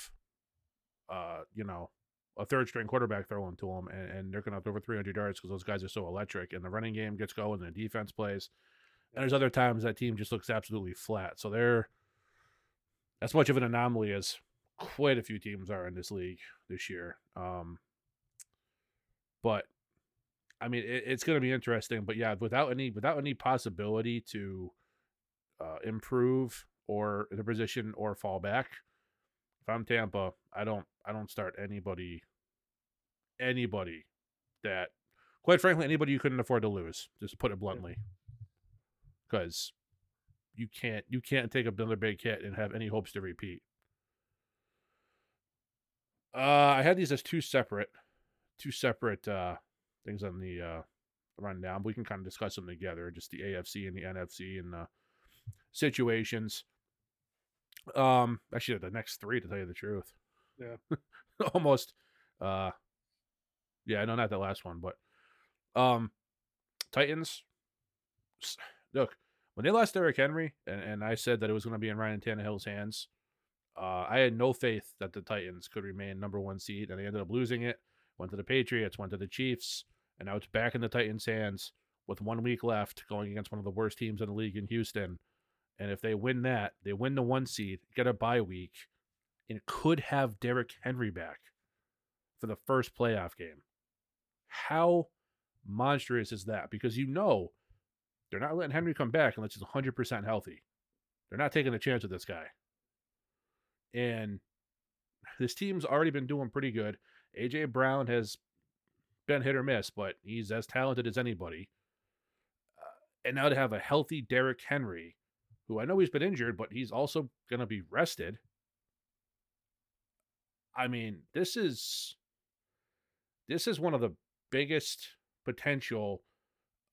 Speaker 1: uh, you know, a third string quarterback throwing to them, and, and they're going to have over 300 yards because those guys are so electric. And the running game gets going, and the defense plays. And there's other times that team just looks absolutely flat. So they're as much of an anomaly as quite a few teams are in this league this year. Um, but I mean, it, it's going to be interesting. But yeah, without any without any possibility to uh, improve or the position or fall back, if I'm Tampa, I don't I don't start anybody anybody that quite frankly anybody you couldn't afford to lose. Just to put it bluntly, because you can't you can't take another big hit and have any hopes to repeat. Uh, I had these as two separate, two separate uh, things on the uh, rundown. But we can kind of discuss them together, just the AFC and the NFC and uh, situations. Um, actually, the next three, to tell you the truth.
Speaker 2: Yeah,
Speaker 1: almost. Uh, yeah, no, not the last one, but um, Titans. Look, when they lost Derrick Henry, and, and I said that it was going to be in Ryan Tannehill's hands, uh, I had no faith that the Titans could remain number one seed, and they ended up losing it. Went to the Patriots, went to the Chiefs, and now it's back in the Titans' hands with one week left, going against one of the worst teams in the league in Houston. And if they win that, they win the one seed, get a bye week, and could have Derrick Henry back for the first playoff game. How monstrous is that? Because you know they're not letting Henry come back unless he's 100% healthy. They're not taking a chance with this guy. And this team's already been doing pretty good. AJ Brown has been hit or miss, but he's as talented as anybody. Uh, and now to have a healthy Derrick Henry, who I know he's been injured, but he's also going to be rested. I mean, this is this is one of the biggest potential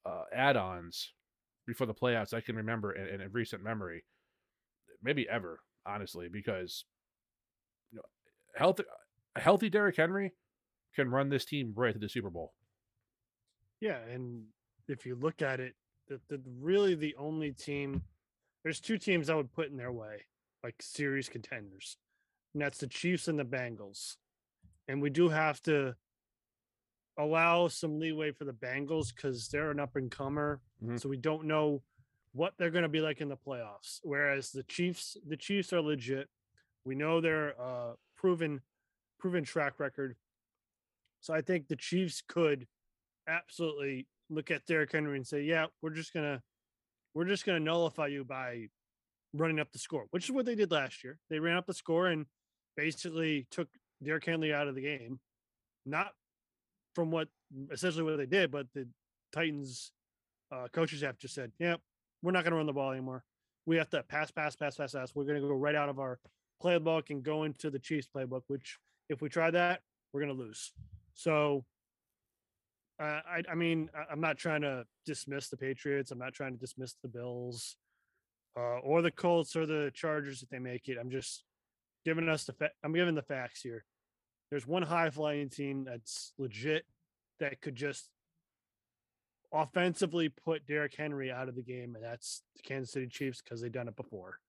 Speaker 1: uh, add-ons before the playoffs I can remember in, in recent memory, maybe ever, honestly, because you know, healthy, a healthy Derrick Henry can run this team right to the Super Bowl.
Speaker 2: Yeah, and if you look at it, the, the really the only team, there's two teams I would put in their way, like serious contenders, and that's the Chiefs and the Bengals. And we do have to allow some leeway for the Bengals because they're an up and comer.
Speaker 1: Mhm.
Speaker 2: So we don't know what they're going to be like in the playoffs. Whereas the Chiefs, the Chiefs are legit. We know they're uh, proven, proven track record. So I think the Chiefs could absolutely look at Derrick Henry and say, "Yeah, we're just gonna, we're just gonna nullify you by running up the score," which is what they did last year. They ran up the score and basically took Derrick Henry out of the game. Not from what essentially what they did, but the Titans uh, coaches have just said, "Yeah, we're not to run the ball anymore. We have to pass, pass, pass, pass, pass. We're to go right out of our playbook and go into the Chiefs playbook. Which, if we try that, we're to lose." So, uh, I, I mean, I'm not trying to dismiss the Patriots. I'm not trying to dismiss the Bills, uh, or the Colts or the Chargers if they make it. I'm just giving us the. Fa- I'm giving the facts here there's one high flying team that's legit that could just offensively put Derrick Henry out of the game, and that's the Kansas City Chiefs because they've done it before.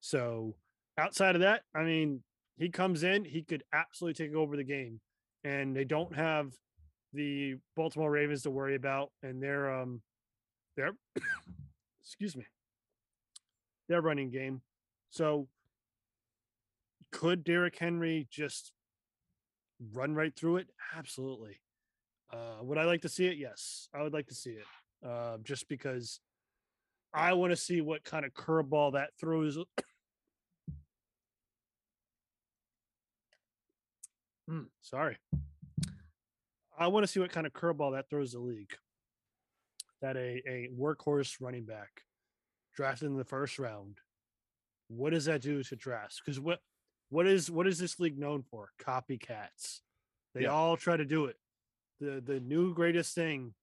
Speaker 2: So outside of that, I mean, he comes in, he could absolutely take over the game, and they don't have the Baltimore Ravens to worry about, and their um, their excuse me, their running game. So could Derrick Henry just run right through it? Absolutely. Uh, would I like to see it? Yes, I would like to see it. Uh, just because I want to see what kind of curveball that throws. Hmm, sorry. I want to see what kind of curveball that throws the league. That a, a workhorse running back drafted in the first round. What does that do to drafts? Because what what is what is this league known for? Copycats. They
Speaker 1: Yeah.
Speaker 2: all try to do it. The the new greatest thing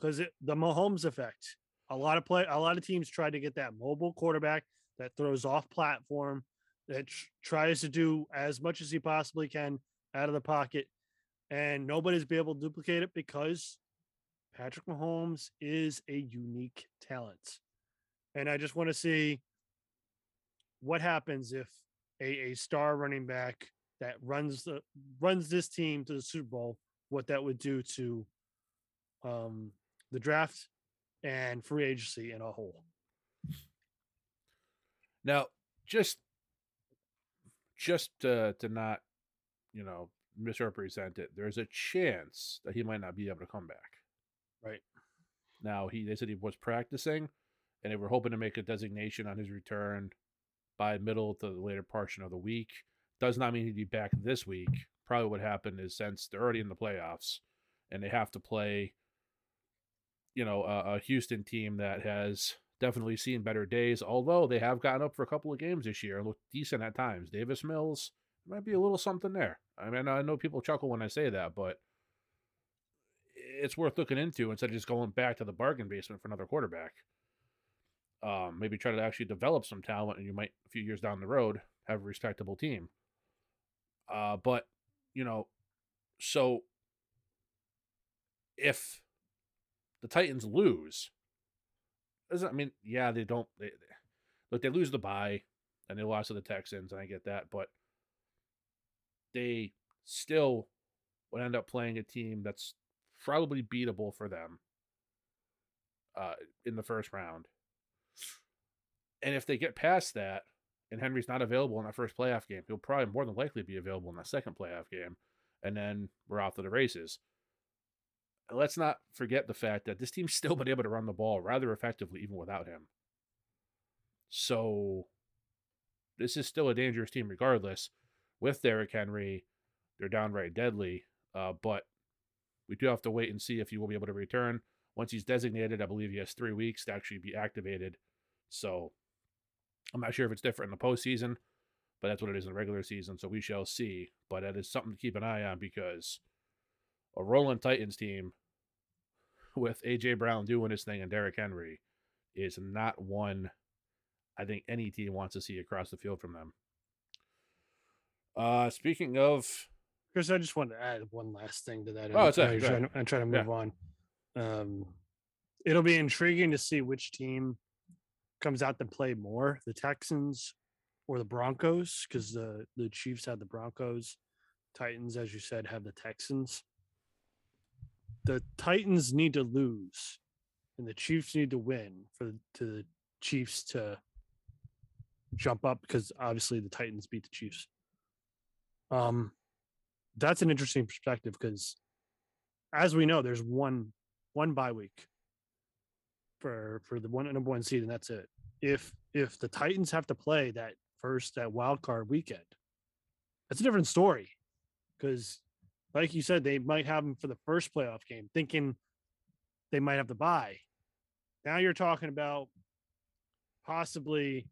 Speaker 2: because the Mahomes effect. A lot of play, a lot of teams try to get that mobile quarterback that throws off platform, that tr- tries to do as much as he possibly can out of the pocket, and nobody's been able to duplicate it because Patrick Mahomes is a unique talent. And I just want to see what happens if a, a star running back that runs the runs this team to the Super Bowl, what that would do to um the draft and free agency in a whole.
Speaker 1: Now, just just to, to not, you know, misrepresent it, there's a chance that he might not be able to come back.
Speaker 2: Right.
Speaker 1: Now he they said he was practicing and they were hoping to make a designation on his return by middle to the later portion of the week. Does not mean he'd be back this week. Probably what happened is since they're already in the playoffs and they have to play, you know, a, a Houston team that has definitely seen better days, although they have gotten up for a couple of games this year and looked decent at times. Davis Mills might be a little something there. I mean, I know people chuckle when I say that, but it's worth looking into instead of just going back to the bargain basement for another quarterback. Um, maybe try to actually develop some talent, and you might a few years down the road have a respectable team. Uh, but you know, so if the Titans lose, doesn't I mean, yeah, they don't. They, they look, they lose the bye, and they lost to the Texans, and I get that, but they still would end up playing a team that's probably beatable for them uh, in the first round. And if they get past that, and Henry's not available in that first playoff game, he'll probably more than likely be available in that second playoff game, and then we're off to the races. Let's not forget the fact that this team's still been able to run the ball rather effectively even without him. So this is still a dangerous team regardless. With Derrick Henry, they're downright deadly. Uh, but we do have to wait and see if he will be able to return. Once he's designated, I believe he has three weeks to actually be activated. So I'm not sure if it's different in the postseason, but that's what it is in the regular season. So we shall see. But that is something to keep an eye on because a rolling Titans team with AJ Brown doing his thing and Derrick Henry is not one I think any team wants to see across the field from them. Uh speaking of
Speaker 2: Chris, I just wanted to add one last thing to that.
Speaker 1: Oh, it's
Speaker 2: I'm trying, I'm trying to move
Speaker 1: Yeah.
Speaker 2: on. Um, it'll be intriguing to see which team comes out to play more, the Texans or the Broncos, because the the Chiefs had the Broncos, Titans, as you said, have the Texans. The Titans need to lose, and the Chiefs need to win for to the Chiefs to jump up because obviously the Titans beat the Chiefs. Um, that's an interesting perspective because as we know there's one one bye week for for the one number one seed and that's it if if the titans have to play that first that wild card weekend that's a different story because like you said they might have them for the first playoff game thinking they might have to buy now you're talking about possibly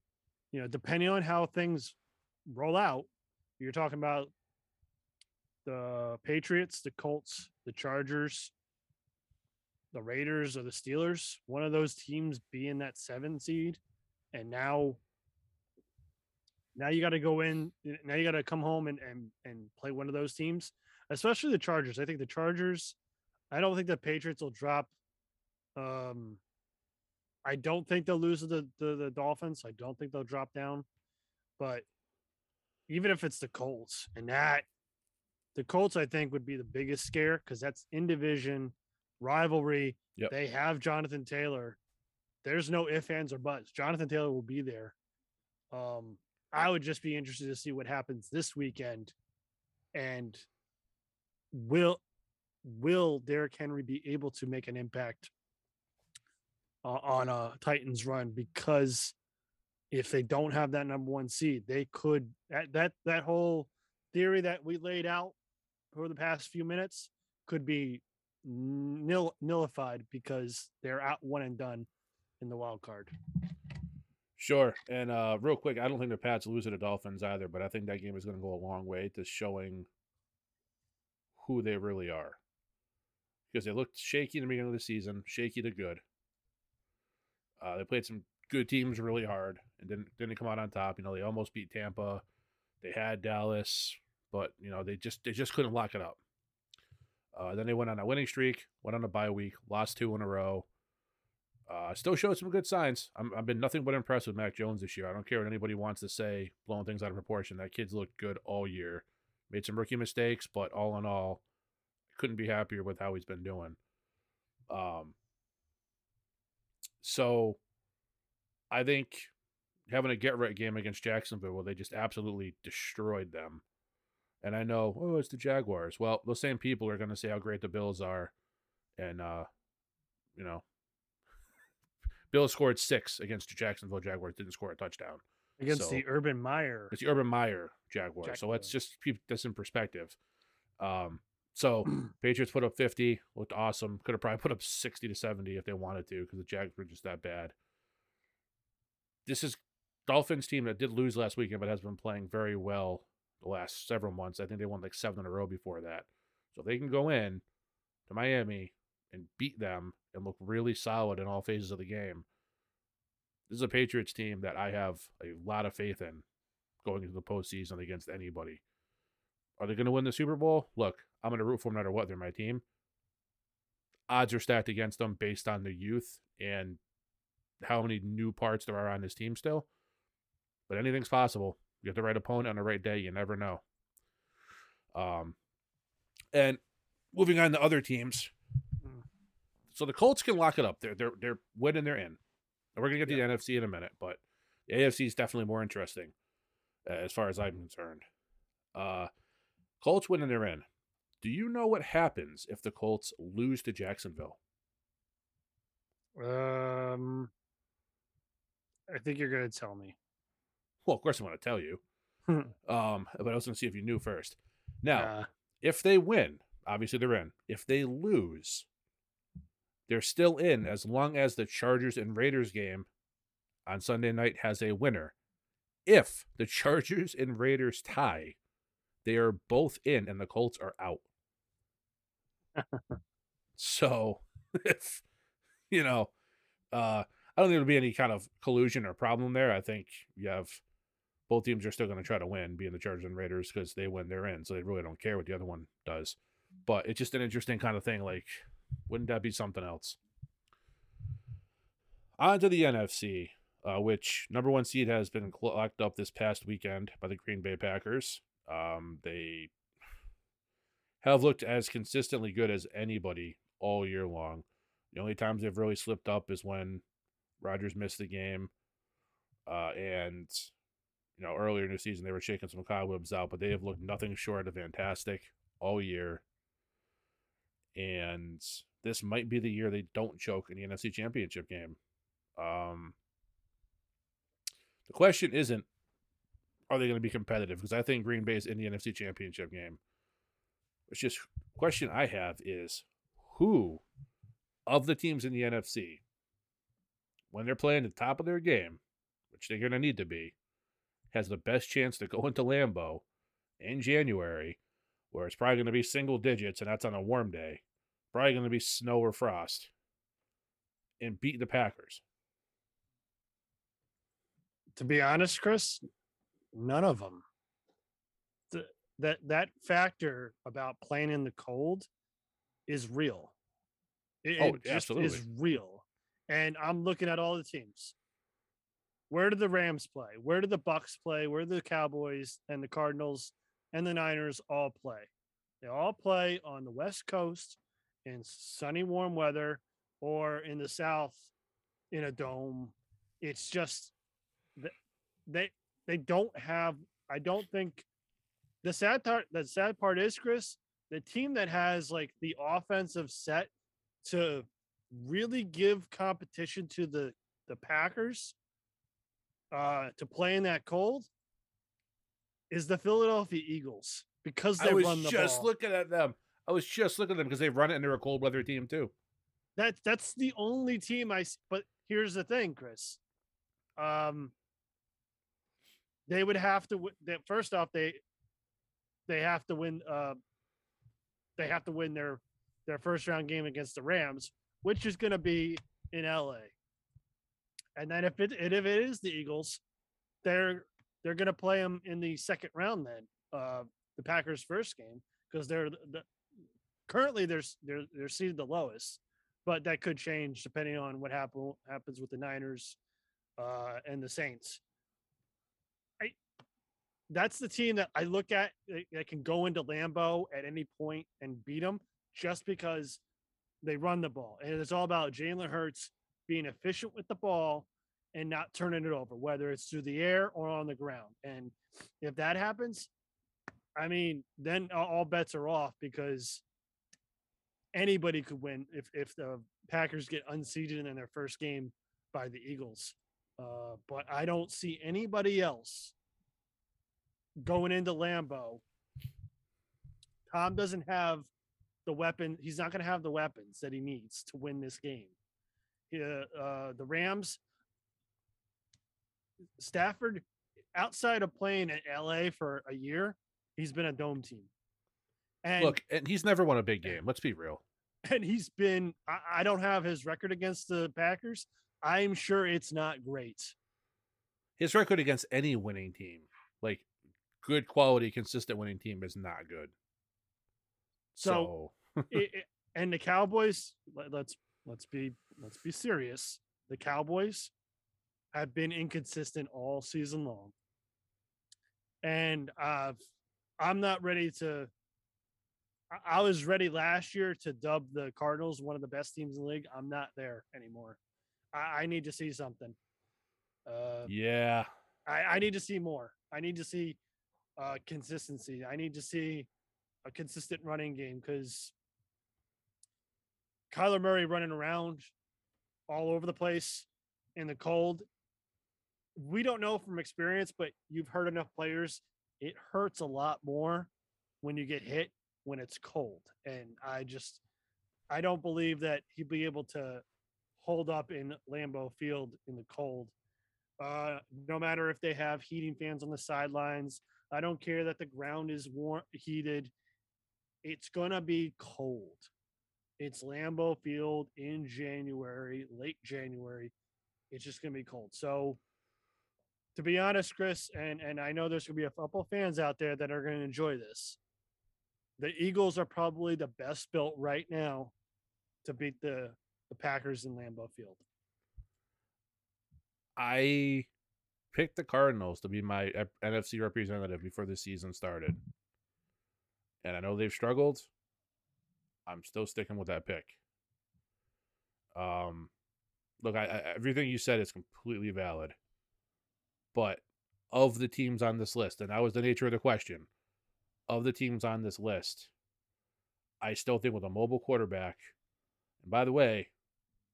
Speaker 2: you know depending on how things roll out you're talking about the Patriots, the Colts, the Chargers, the Raiders, or the Steelers. One of those teams being that seven seed, and now, now you got to go in. Now you got to come home and and and play one of those teams, especially the Chargers. I think the Chargers. I don't think the Patriots will drop. Um, I don't think they'll lose to the, the the Dolphins. I don't think they'll drop down, but even if it's the Colts and that the Colts, I think, would be the biggest scare because that's in division rivalry.
Speaker 1: Yep.
Speaker 2: They have Jonathan Taylor. There's no ifs, ands, or buts. Jonathan Taylor will be there. Um, I would just be interested to see what happens this weekend, and will will Derrick Henry be able to make an impact uh, on a Titans run? Because if they don't have that number one seed, they could that that that whole theory that we laid out over the past few minutes could be nil nullified because they're out one and done in the wild card.
Speaker 1: Sure. And uh real quick, I don't think the Pats lose to the Dolphins either, but I think that game is going to go a long way to showing who they really are. Because they looked shaky in the beginning of the season, shaky to good. Uh, they played some good teams really hard and didn't didn't come out on top. You know, they almost beat Tampa. They had Dallas, but you know they just they just couldn't lock it up. Uh, then they went on a winning streak, went on a bye week, lost two in a row. Uh, still showed some good signs. I'm, I've been nothing but impressed with Mac Jones this year. I don't care what anybody wants to say, blowing things out of proportion. That kid's looked good all year. Made some rookie mistakes, but all in all, couldn't be happier with how he's been doing. Um, so I think having a get right game against Jacksonville where they just absolutely destroyed them. And I know, oh, it's the Jaguars. Well, those same people are going to say how great the Bills are. And, uh, you know, Bills scored six against the Jacksonville Jaguars, didn't score a touchdown.
Speaker 2: Against
Speaker 1: So-
Speaker 2: the Urban Meyer.
Speaker 1: It's the Urban Meyer Jaguars. So let's just keep this in perspective. Um, so Patriots put up 50, looked awesome. Could have probably put up 60 to 70 if they wanted to because the Jags were just that bad. This is Dolphins team that did lose last weekend, but has been playing very well the last several months. I think they won like seven in a row before that. So if they can go in to Miami and beat them and look really solid in all phases of the game, this is a Patriots team that I have a lot of faith in going into the postseason against anybody. Are they going to win the Super Bowl? Look, I'm going to root for them no matter what. They're my team. Odds are stacked against them based on the youth and how many new parts there are on this team still. But anything's possible. You get the right opponent on the right day. You never know. Um, and moving on to other teams.
Speaker 2: Mm.
Speaker 1: So the Colts can lock it up. They're they're they're winning. They're in. And we're gonna get to the NFC in a minute, but the AFC is definitely more interesting uh, as far as I'm concerned. Uh, Colts win and they're in. Do you know what happens if the Colts lose to Jacksonville?
Speaker 2: Um, I think you're gonna tell me.
Speaker 1: Well, of course I want to tell you. um, but I was going to see if you knew first. Now,
Speaker 2: Uh,
Speaker 1: if they win, obviously they're in. If they lose, they're still in as long as the Chargers and Raiders game on Sunday night has a winner. If the Chargers and Raiders tie, they are both in and the Colts are out. so, if you know, uh, I don't think there'll be any kind of collusion or problem there. I think you have both teams are still going to try to win, being the Chargers and Raiders, because they win, they're in, so they really don't care what the other one does. But it's just an interesting kind of thing. Like, wouldn't that be something else? On to the NFC, uh, which number one seed has been locked up this past weekend by the Green Bay Packers. Um, they have looked as consistently good as anybody all year long. The only times they've really slipped up is when Rodgers missed the game, uh, and you know earlier in the season they were shaking some cobwebs out, but they have looked nothing short of fantastic all year. And this might be the year they don't choke in the NFC Championship game. Um, the question isn't are they going to be competitive because I think Green Bay is in the NFC Championship game. It's just question I have is who of the teams in the NFC when they're playing the top of their game, which they're going to need to be, has the best chance to go into Lambeau in January, where it's probably going to be single digits, and that's on a warm day, probably going to be snow or frost, and beat the Packers.
Speaker 2: to be honest, Chris, none of them. The, that that factor about playing in the cold is real. It,
Speaker 1: Oh,
Speaker 2: it just is real. And I'm looking at all the teams. Where did the Rams play? Where did the Bucs play? Where did the Cowboys and the Cardinals and the Niners all play? They all play on the West Coast in sunny, warm weather, or in the South in a dome. It's just th- they they don't have. I don't think the sad part. The sad part is, Chris, the team that has like the offensive set to really give competition to the the Packers uh to play in that cold is the Philadelphia Eagles because they
Speaker 1: I was
Speaker 2: run the
Speaker 1: just
Speaker 2: ball.
Speaker 1: looking at them. I was just looking at them because they run it and they're a cold weather team too.
Speaker 2: That that's the only team I. But here's the thing, Chris. Um, they would have to. first off, they they have to win. Uh, they have to win their their first round game against the Rams, which is going to be in LA. And then if it if it is the Eagles, they're they're going to play them in the second round. Then uh, the Packers' first game because they're the, the currently they're they're they're seated the lowest but that could change depending on what happen, happens with the Niners uh, and the Saints. I that's the team that I look at that, that can go into Lambeau at any point and beat them just because they run the ball. And it's all about Jalen Hurts being efficient with the ball and not turning it over, whether it's through the air or on the ground. And if that happens, I mean, then all bets are off because anybody could win if if the Packers get unseated in their first game by the Eagles. Uh, but I don't see anybody else going into Lambeau. Tom doesn't have the weapon. He's not going to have the weapons that he needs to win this game. Uh, uh, the Rams, Stafford, outside of playing at LA for a year, he's been a dome team.
Speaker 1: And look, and he's never won a big game. Let's be real.
Speaker 2: And he's been, I, I don't have his record against the Packers. I'm sure it's not great.
Speaker 1: His record against any winning team, like good quality, consistent winning team, is not good.
Speaker 2: So, so. it, it, and the Cowboys, let, let's let's be let's be serious. The Cowboys have been inconsistent all season long, and uh, I'm not ready to. I was ready last year to dub the Cardinals one of the best teams in the league. I'm not there anymore. I, I need to see something.
Speaker 1: Uh, yeah,
Speaker 2: I, I need to see more. I need to see uh, consistency. I need to see a consistent running game because Kyler Murray running around all over the place in the cold. We don't know from experience, but you've heard enough players. It hurts a lot more when you get hit when it's cold. And I just, I don't believe that he'd be able to hold up in Lambeau Field in the cold. Uh, no matter if they have heating fans on the sidelines, I don't care that the ground is warm, heated. It's gonna be cold. It's Lambeau Field in January, late January. It's just gonna be cold. So, to be honest, Chris, and and I know there's gonna be a couple fans out there that are gonna enjoy this. The Eagles are probably the best built right now to beat the the Packers in Lambeau Field.
Speaker 1: I picked the Cardinals to be my NFC representative before the season started. And I know they've struggled. I'm still sticking with that pick. Um, look, I, I, everything you said is completely valid. But of the teams on this list, and that was the nature of the question, of the teams on this list, I still think with a mobile quarterback, and by the way,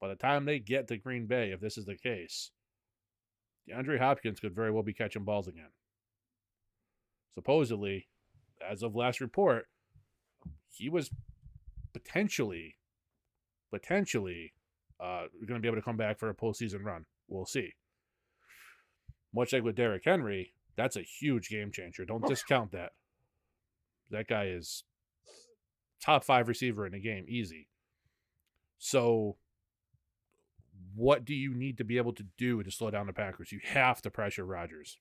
Speaker 1: by the time they get to Green Bay, if this is the case, DeAndre Hopkins could very well be catching balls again. Supposedly, as of last report, he was potentially, potentially, uh, going to be able to come back for a postseason run. We'll see. Much like with Derrick Henry, that's a huge game changer. Don't oh. discount that. That guy is top five receiver in the game, easy. So what do you need to be able to do to slow down the Packers? You have to pressure Rodgers.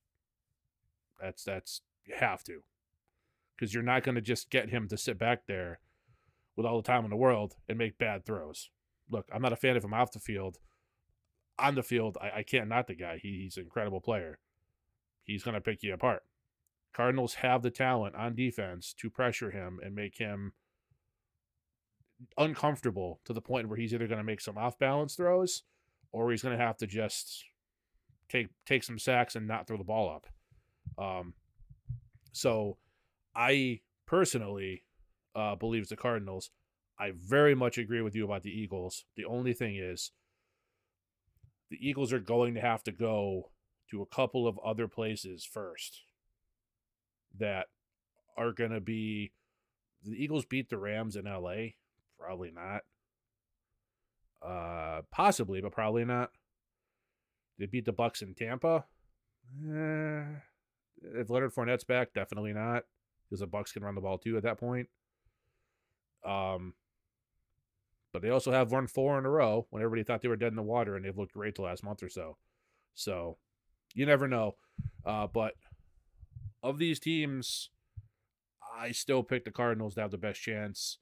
Speaker 1: That's that's you have to. Because you're not going to just get him to sit back there with all the time in the world and make bad throws. Look, I'm not a fan of him off the field. On the field, I, I can't not the guy. He, he's an incredible player. He's going to pick you apart. Cardinals have the talent on defense to pressure him and make him uncomfortable to the point where he's either going to make some off balance throws or he's going to have to just take take some sacks and not throw the ball up. Um, so I personally uh, believe the Cardinals. I very much agree with you about the Eagles. The only thing is, the Eagles are going to have to go to a couple of other places first that are going to be. The Eagles beat the Rams in LA. Probably not. Uh, possibly, but probably not. They beat the Bucs in Tampa. Eh, if Leonard Fournette's back, definitely not, because the Bucs can run the ball too at that point. Um, but they also have won four in a row when everybody thought they were dead in the water, and they've looked great the last month or so. So, you never know. Uh, but of these teams, I still pick the Cardinals to have the best chance.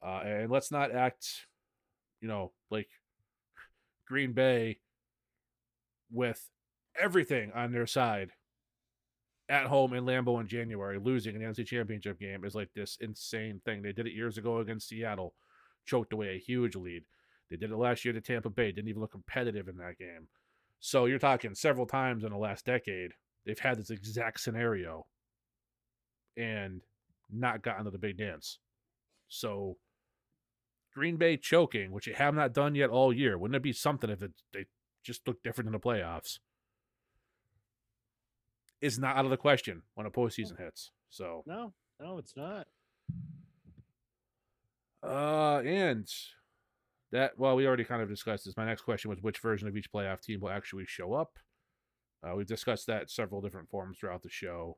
Speaker 1: Uh, and let's not act you know, like Green Bay with everything on their side at home in Lambeau in January, losing an NFC Championship game is like this insane thing. They did it years ago against Seattle, choked away a huge lead. They did it last year to Tampa Bay, didn't even look competitive in that game. So you're talking several times in the last decade, they've had this exact scenario and not gotten to the big dance. So Green Bay choking, which they have not done yet all year, wouldn't it be something if it, they just look different in the playoffs? Is not out of the question when a postseason hits. So
Speaker 2: No, no, it's not.
Speaker 1: Uh, and that well, we already kind of discussed this. My next question was which version of each playoff team will actually show up. Uh, we've discussed that several different forms throughout the show.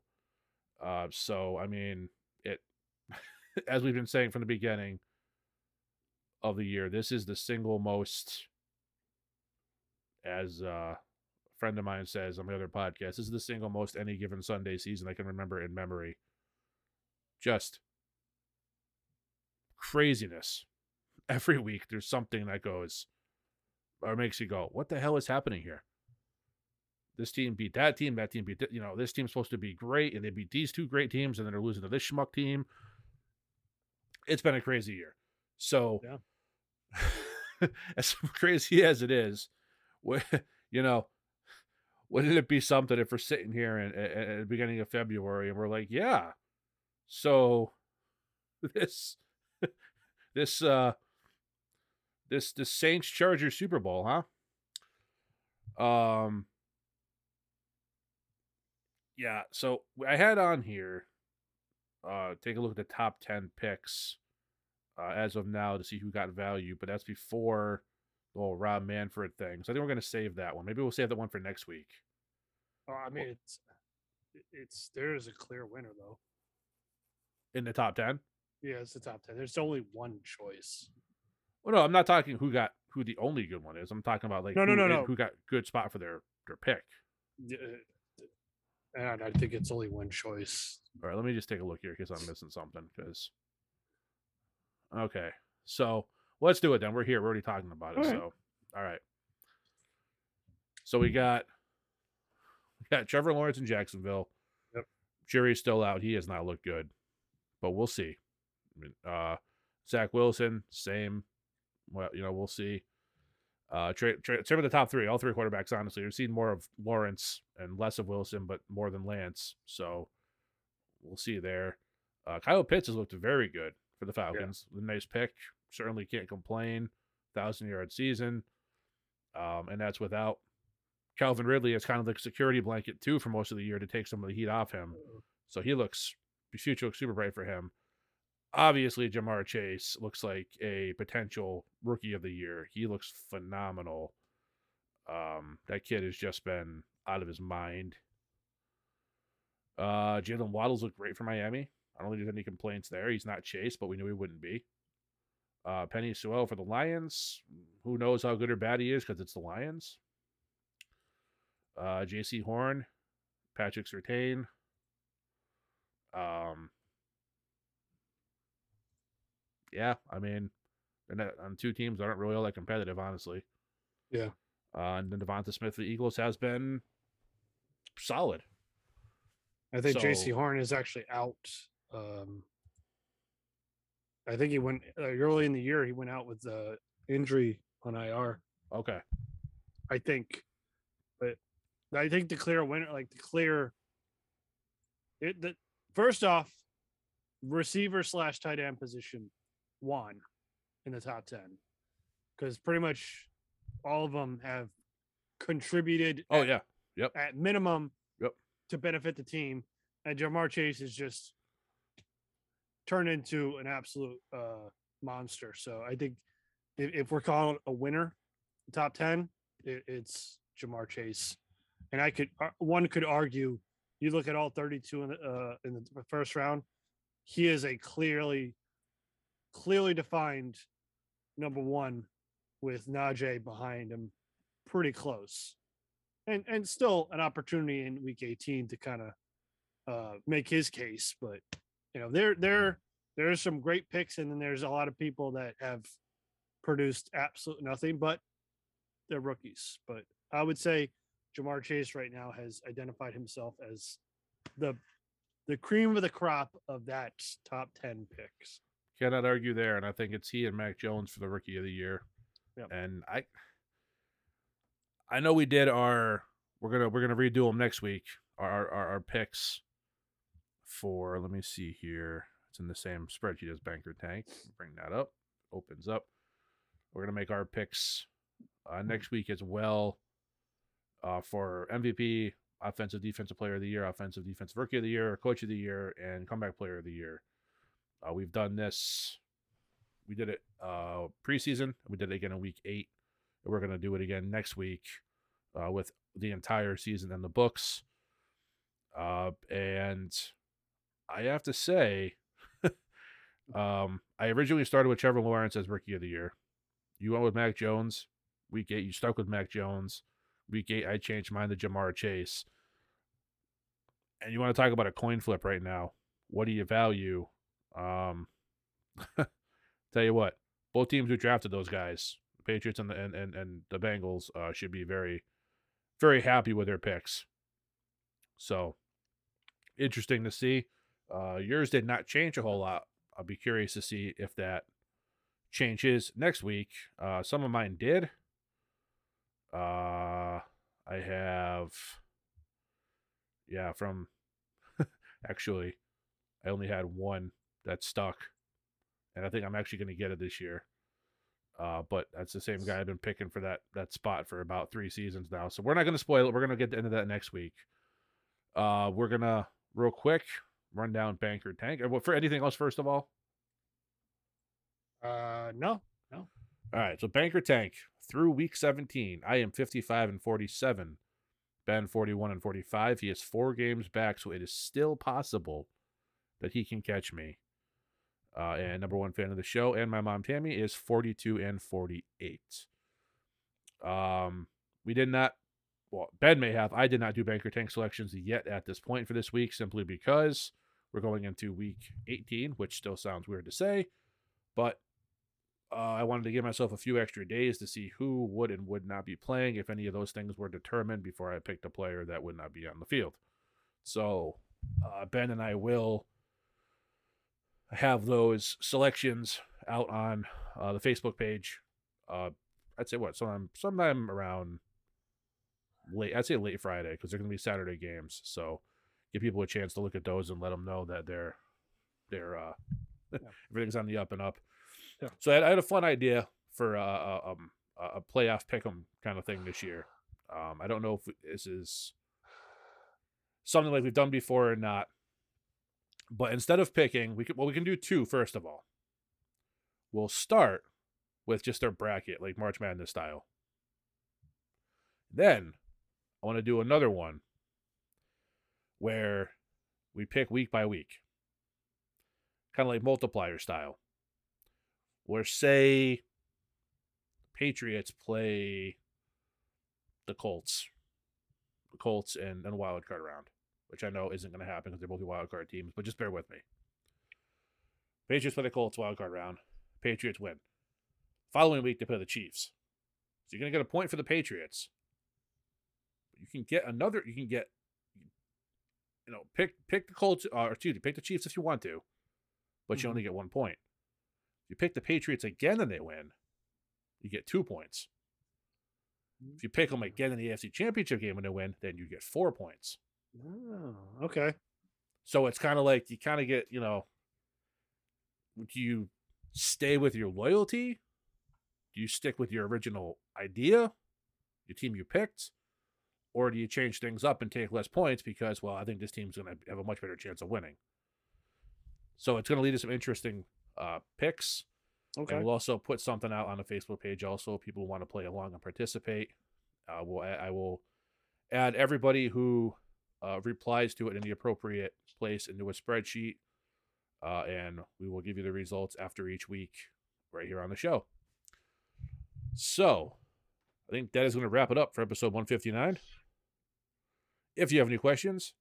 Speaker 1: Uh, so I mean, it as we've been saying from the beginning of the year, this is the single most, as uh, a friend of mine says on the other podcast, this is the single most any given Sunday season I can remember in memory. Just craziness. Every week there's something that goes or makes you go, what the hell is happening here? This team beat that team, that team beat, th- you know, this team's supposed to be great, and they beat these two great teams, and then they're losing to this schmuck team. It's been a crazy year. So, as crazy as it is, you know, wouldn't it be something if we're sitting here in, at the beginning of February and we're like, yeah, so this this uh this the Saints Chargers Super Bowl, huh? Um Yeah, so I had on here uh take a look at the top 10 picks uh, as of now to see who got value, but that's before the whole Rob Manfred thing. So I think we're going to save that one. Maybe we'll save that one for next week.
Speaker 2: Oh, I mean, it's it's there is a clear winner though.
Speaker 1: In the top 10?
Speaker 2: Yeah, it's the top ten. There's only one choice.
Speaker 1: Well, no, I'm not talking who got who the only good one is. I'm talking about like
Speaker 2: No, no,
Speaker 1: who,
Speaker 2: no, no.
Speaker 1: who got good spot for their their pick.
Speaker 2: Yeah, uh, And I think it's only one choice.
Speaker 1: All right, let me just take a look here because I'm missing something. Because okay, so let's do it then. We're here. We're already talking about it.
Speaker 2: All right.
Speaker 1: So all right. So we got we got Trevor Lawrence in Jacksonville.
Speaker 2: Yep.
Speaker 1: Jury's still out. He has not looked good, but we'll see. I mean, uh, Zach Wilson, same. Well, you know, we'll see. Uh, tra- tra- same with the top three, all three quarterbacks. Honestly, we've seen more of Lawrence and less of Wilson, but more than Lance. So we'll see there. Uh, Kyle Pitts has looked very good for the Falcons. A nice pick. Certainly can't complain. Thousand yard season, um, and that's without Calvin Ridley as kind of like security blanket too for most of the year to take some of the heat off him. So he looks the future looks super bright for him. Obviously, Ja'Marr Chase looks like a potential rookie of the year. He looks phenomenal. Um, that kid has just been out of his mind. Uh, Jaylen Waddle's looked great for Miami. I don't think there's any complaints there. He's not Chase, but we knew he wouldn't be. Uh, Penei Sewell for the Lions. Who knows how good or bad he is because it's the Lions. Uh, Jaycee Horn, Patrick Surtain. Um, yeah, I mean, not on two teams aren't really all that competitive, honestly.
Speaker 2: Yeah.
Speaker 1: Uh, and then Devonta Smith for the Eagles has been solid.
Speaker 2: I think
Speaker 1: Jaycee
Speaker 2: Horn is actually out. Um, I think he went uh, early in the year. He went out with uh, injury on IR.
Speaker 1: Okay.
Speaker 2: I think, but I think the clear winner, like the clear, it the first off, receiver slash tight end position, one in the top ten, because pretty much all of them have contributed.
Speaker 1: Oh
Speaker 2: at-
Speaker 1: yeah. Yep.
Speaker 2: At minimum
Speaker 1: Yep.
Speaker 2: to benefit the team. And Ja'Marr Chase is just turned into an absolute uh, monster. So I think if, if we're calling a winner, top 10, it, it's Ja'Marr Chase. And I could, uh, one could argue, you look at all 32 in the, uh, in the first round, he is a clearly, clearly defined number one with Najee behind him pretty close. And and still an opportunity in week 18 to kind of uh make his case but you know there there there's some great picks and then there's a lot of people that have produced absolute nothing but they're rookies. But i would say Ja'Marr Chase right now has identified himself as the the cream of the crop of that top ten picks.
Speaker 1: Cannot argue there, and I think it's he and Mac Jones for the rookie of the year.
Speaker 2: Yep.
Speaker 1: And I, I know we did our we're gonna we're gonna redo them next week. Our our, our picks for let me see here. It's in the same spreadsheet as Banker Tank. Bring that up. Opens up. We're gonna make our picks uh, next week as well. Uh, for MVP, offensive defensive player of the year, offensive defensive rookie of the year, coach of the year, and comeback player of the year. Uh, we've done this. We did it uh, preseason. We did it again in week eight. And we're gonna do it again next week uh, with the entire season in the books. Uh, and I have to say, um, I originally started with Trevor Lawrence as rookie of the year. You went with Mac Jones. Week eight, you stuck with Mac Jones. Week eight, I changed mine to Ja'Marr Chase. And you want to talk about a coin flip right now? What do you value? Um, tell you what, both teams who drafted those guys, Patriots and the and and, and the Bengals, uh, should be very, very happy with their picks. So, interesting to see. Uh, yours did not change a whole lot. I'll be curious to see if that changes next week. Uh, some of mine did. Uh, I have, yeah, from actually, I only had one that stuck, and I think I'm actually going to get it this year. Uh, but that's the same guy I've been picking for that that spot for about three seasons now. So we're not going to spoil it. We're going to get into that next week. Uh, we're gonna real quick run down Banker Tank. For anything else, first of all.
Speaker 2: Uh, no, no,
Speaker 1: All right, so Banker Tank through week 17. I am 55 and 47. Ben 41 and 45. He is four games back, so it is still possible that he can catch me. Uh, and number one fan of the show, and my mom Tammy is 42 and 48. Um, we did not. Well, Ben may have. I did not do Banker Tank selections yet at this point for this week, simply because we're going into week 18, which still sounds weird to say, but uh, I wanted to give myself a few extra days to see who would and would not be playing, if any of those things were determined before I picked a player that would not be on the field. So uh, Ben and I will have those selections out on uh, the Facebook page. Uh, I'd say what sometime sometime around late. I'd say late Friday because they're going to be Saturday games. So give people a chance to look at those and let them know that they're they're uh, everything's on the up and up.
Speaker 2: Yeah.
Speaker 1: So I had, I had a fun idea for uh, uh, um, a playoff pick'em kind of thing this year. Um, I don't know if this is something like we've done before or not. But instead of picking, we can well we can do two first of all. We'll start with just our bracket, like March Madness style. Then I want to do another one where we pick week by week. Kind of like multiplier style. Where say Patriots play the Colts. The Colts and, and wild card round which I know isn't going to happen because they're both wild card teams, but just bear with me. Patriots play the Colts wild card round. Patriots win. Following week, they play the Chiefs. So you're going to get a point for the Patriots. But you can get another, you can get, you know, pick pick the Colts, uh, or excuse me, pick the Chiefs if you want to, but you
Speaker 2: Mhm.
Speaker 1: only get one point. If you pick the Patriots again and they win, you get two points. If you pick them again in the AFC Championship game and they win, then you get four points.
Speaker 2: Oh, okay.
Speaker 1: So it's kind of like you kind of get, you know, do you stay with your loyalty? Do you stick with your original idea, your team you picked? Or do you change things up and take less points because, well, I think this team's going to have a much better chance of winning? So it's going to lead to some interesting uh, picks.
Speaker 2: Okay.
Speaker 1: And we'll also put something out on the Facebook page. Also, if people want to play along and participate. Uh, we'll, I will add everybody who uh, replies to it in the appropriate place into a spreadsheet, uh, and we will give you the results after each week right here on the show. So, I think that is going to wrap it up for episode 159. If you have any questions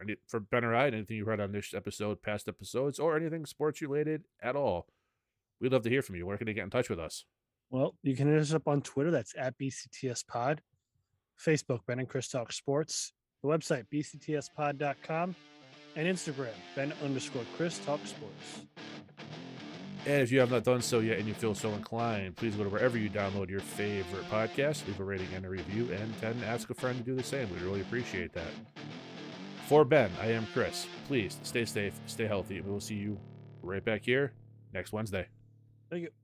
Speaker 1: any, for Ben or I, anything you heard on this episode, past episodes, or anything sports related at all, we'd love to hear from you. Where can they get in touch with us?
Speaker 2: Well, you can hit us up on Twitter. That's at BCTS Pod. Facebook, Ben and Chris Talk Sports. The website, bctspod.com. and Instagram, Ben underscore Chris Talk Sports.
Speaker 1: And if you have not done so yet and you feel so inclined, please go to wherever you download your favorite podcast, leave a rating and a review, and then ask a friend to do the same. We really appreciate that. For Ben, I am Chris. Please stay safe, stay healthy, and we will see you right back here next Wednesday.
Speaker 2: Thank you.